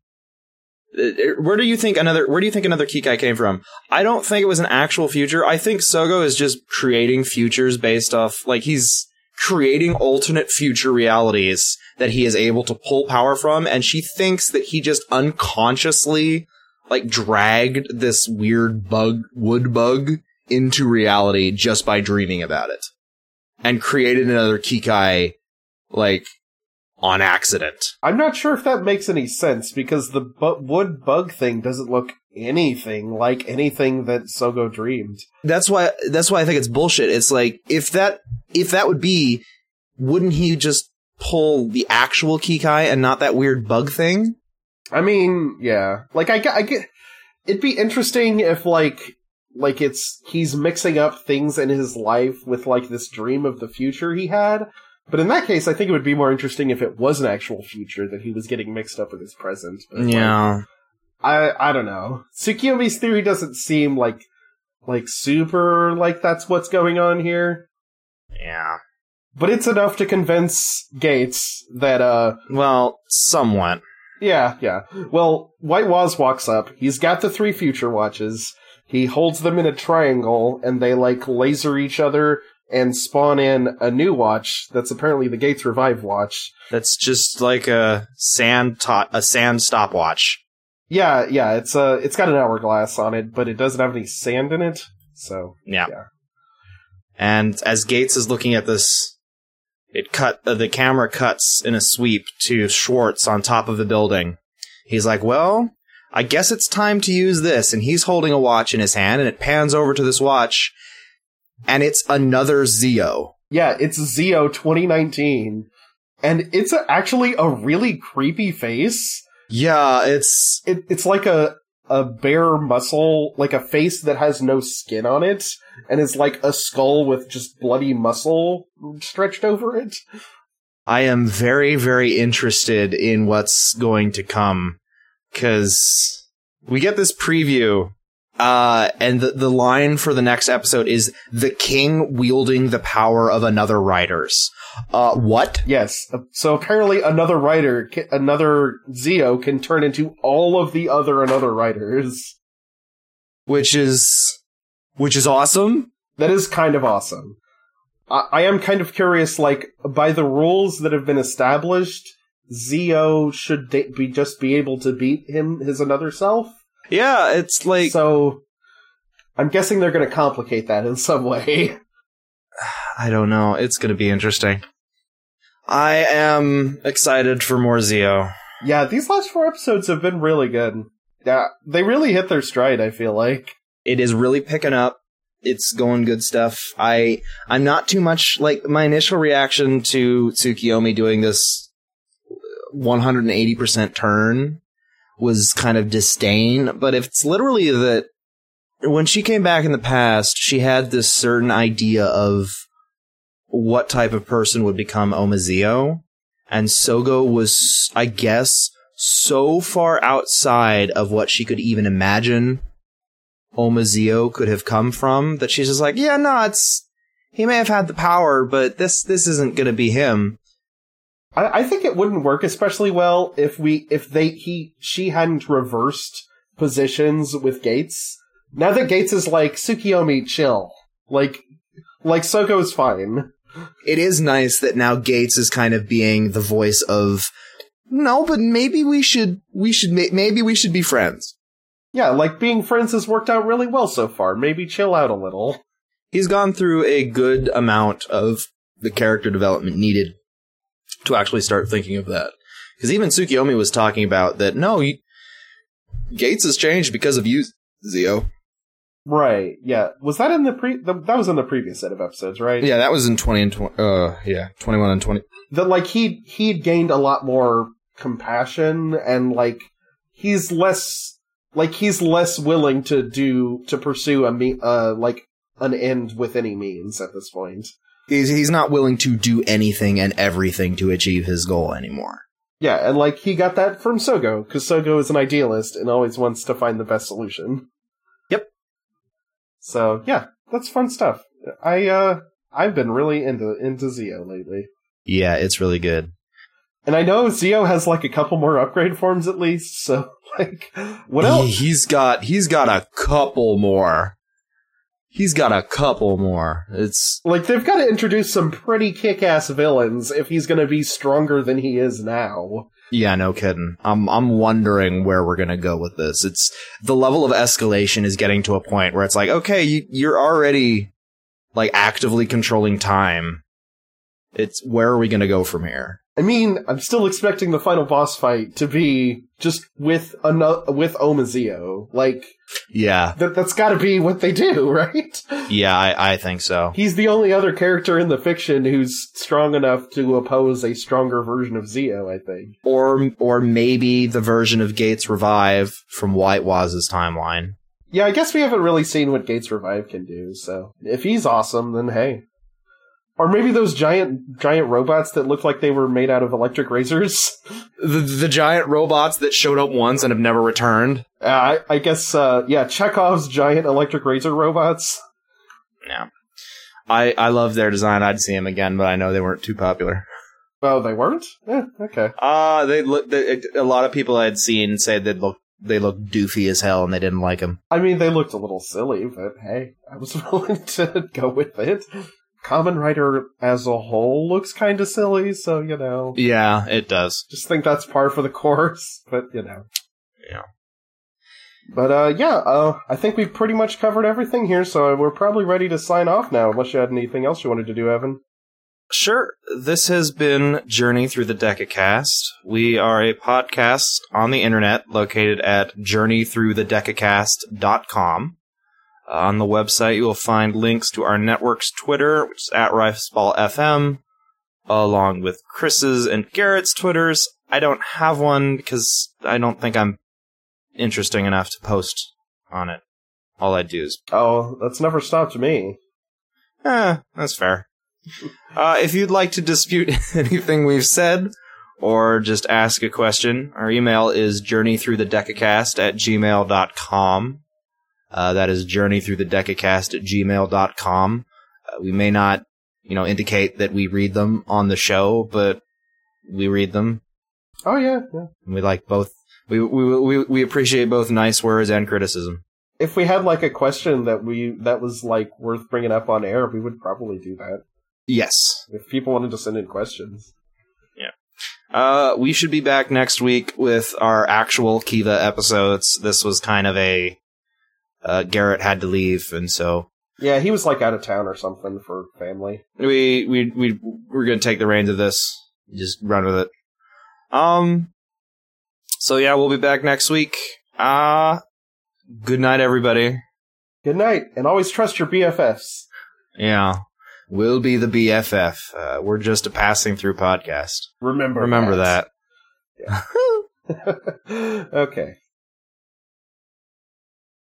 Speaker 2: uh, where do you think another where do you think another Kikai came from? I don't think it was an actual future. I think Sogo is just creating futures based off like he's creating alternate future realities that he is able to pull power from and she thinks that he just unconsciously like dragged this weird bug wood bug into reality just by dreaming about it and created another Kikai like on accident.
Speaker 1: I'm not sure if that makes any sense because the bu- wood bug thing doesn't look anything like anything that Sogo dreamed.
Speaker 2: That's why that's why I think it's bullshit. It's like if that if that would be, wouldn't he just pull the actual Kikai and not that weird bug thing?
Speaker 1: I mean, yeah. Like I get, I get it'd be interesting if like like it's he's mixing up things in his life with like this dream of the future he had. But in that case, I think it would be more interesting if it was an actual future that he was getting mixed up with his present. But, like, I I don't know. Tsukiyomi's theory doesn't seem like like super like that's what's going on here,
Speaker 2: Yeah.
Speaker 1: but it's enough to convince Gates that uh
Speaker 2: Well, somewhat.
Speaker 1: Yeah, yeah. Well, White Waz walks up. He's got the three future watches. He holds them in a triangle and they like laser each other and spawn in a new watch that's apparently the Gates Revive watch.
Speaker 2: That's just like a sand to- a sand stopwatch.
Speaker 1: Yeah, yeah, it's uh it's got an hourglass on it, but it doesn't have any sand in it. So
Speaker 2: Yeah.
Speaker 1: Yeah.
Speaker 2: And as Gates is looking at this, it cut uh, the camera cuts in a sweep to Swartz on top of the building. He's like, "Well, I guess it's time to use this." And he's holding a watch in his hand, and it pans over to this watch, and it's another Zio.
Speaker 1: yeah, it's Zio 2019, and it's a, actually a really creepy face.
Speaker 2: Yeah, it's
Speaker 1: It, it's like a a bare muscle, like a face that has no skin on it, and is like a skull with just bloody muscle stretched over it.
Speaker 2: I am very, very interested in what's going to come because we get this preview, uh, and the, the line for the next episode is the king wielding the power of another riders. Uh, what?
Speaker 1: Yes, uh, so apparently another writer, another Zio, can turn into all of the other another riders.
Speaker 2: Which is, which is awesome.
Speaker 1: That is kind of awesome. I, I am kind of curious, like, by the rules that have been established, Zio should da- be just be able to beat him, his another self.
Speaker 2: Yeah, it's like,
Speaker 1: so, I'm guessing they're going to complicate that in some way.
Speaker 2: I don't know. It's going to be interesting. I am excited for more Zio.
Speaker 1: yeah, these last four episodes have been really good. Yeah, they really hit their stride. I feel like.
Speaker 2: It is really picking up. It's going good stuff. I I'm not too much like my initial reaction to Tsukiyomi doing this 180% turn was kind of disdain, but if it's literally that when she came back in the past, she had this certain idea of what type of person would become Omazio, and Sogo was, I guess, so far outside of what she could even imagine Omazio could have come from that she's just like, yeah, no, it's he may have had the power, but this this isn't gonna be him.
Speaker 1: I, I think it wouldn't work especially well if we if they he she hadn't reversed positions with Gates. Now that Gates is like Tsukiyomi, chill. Like like Sogo's fine.
Speaker 2: It is nice that now Gates is kind of being the voice of no, but maybe we should we should maybe we should be friends.
Speaker 1: Yeah, like being friends has worked out really well so far. Maybe chill out a little.
Speaker 2: He's gone through a good amount of the character development needed to actually start thinking of that. Because even Tsukiyomi was talking about that. No, you, Gates has changed because of you, Zio.
Speaker 1: Right. Yeah. Was that in the pre? The, that was in the previous set of episodes, right?
Speaker 2: Yeah, that was in twenty and twenty. Uh, yeah, twenty-one and twenty.
Speaker 1: That like he he'd gained a lot more compassion and like he's less like he's less willing to do to pursue a me uh like an end with any means at this point.
Speaker 2: He's he's not willing to do anything and everything to achieve his goal anymore.
Speaker 1: Yeah, and like he got that from Sogo because Sogo is an idealist and always wants to find the best solution.
Speaker 2: Yep.
Speaker 1: So yeah, that's fun stuff. I uh I've been really into into Zio lately.
Speaker 2: Yeah, it's really good.
Speaker 1: And I know Zio has like a couple more upgrade forms at least, so like what else?
Speaker 2: He, he's got he's got a couple more. He's got a couple more. It's
Speaker 1: Like they've got to introduce some pretty kick-ass villains if he's going to be stronger than he is now.
Speaker 2: yeah, no kidding. I'm I'm wondering where we're gonna go with this. It's the level of escalation is getting to a point where it's like, okay, you, you're already like actively controlling time. It's where are we gonna go from here?
Speaker 1: I mean, I'm still expecting the final boss fight to be just with another with Omazio. Like
Speaker 2: Yeah,
Speaker 1: that that's got to be what they do, right?
Speaker 2: yeah, I, I think so.
Speaker 1: He's the only other character in the fiction who's strong enough to oppose a stronger version of Zio, I think.
Speaker 2: Or or maybe the version of Gates Revive from White Waz's timeline.
Speaker 1: Yeah, I guess we haven't really seen what Gates Revive can do, so if he's awesome, then hey. Or maybe those giant giant robots that looked like they were made out of electric razors.
Speaker 2: The, the giant robots that showed up once and have never returned.
Speaker 1: Uh, I, I guess, uh, yeah, Chekhov's giant electric razor robots.
Speaker 2: Yeah. I, I love their design. I'd see them again, but I know they weren't too popular.
Speaker 1: Oh, they weren't? Yeah, okay.
Speaker 2: Uh, they look, they, a lot of people I'd seen said they look, they look doofy as hell and they didn't like them.
Speaker 1: I mean, they looked a little silly, but hey, I was willing to go with it. Kamen Rider as a whole looks kind of silly, so, you know.
Speaker 2: Yeah, it does.
Speaker 1: Just think that's par for the course, but, you know.
Speaker 2: Yeah.
Speaker 1: But, uh, yeah, uh, I think we've pretty much covered everything here, so we're probably ready to sign off now, unless you had anything else you wanted to do, Evan.
Speaker 2: Sure. This has been Journey Through the Decacast. We are a podcast on the internet located at journeythroughthedecacast.com. Uh, on the website, you will find links to our network's Twitter, which is at Rifesball FM, along with Chris's and Garrett's Twitters. I don't have one because I don't think I'm interesting enough to post on it. All I do is,
Speaker 1: Oh, that's never stopped me.
Speaker 2: eh, that's fair. Uh, if you'd like to dispute anything we've said, or just ask a question, our email is journeythroughthedecacast at gmail.com. Uh, that is journeythroughthedecacast at gmail.com. Uh, we may not, you know, indicate that we read them on the show, but we read them.
Speaker 1: Oh, yeah, yeah.
Speaker 2: And we like both. We, we, we, we appreciate both nice words and criticism.
Speaker 1: If we had, like, a question that we, that was, like, worth bringing up on air, we would probably do that.
Speaker 2: Yes.
Speaker 1: If people wanted to send in questions. Yeah.
Speaker 2: Uh, we should be back next week with our actual Kiva episodes. This was kind of a, uh, Garrett had to leave, and so
Speaker 1: Yeah, he was, like, out of town or something for family.
Speaker 2: we, we, we, we're gonna take the reins of this. Just run with it. Um, so yeah, we'll be back next week. Uh, good night, everybody.
Speaker 1: Good night, and always trust your BFFs.
Speaker 2: Yeah. We'll be the BFF. Uh, we're just a passing through podcast.
Speaker 1: Remember
Speaker 2: Remember that.
Speaker 1: that. okay.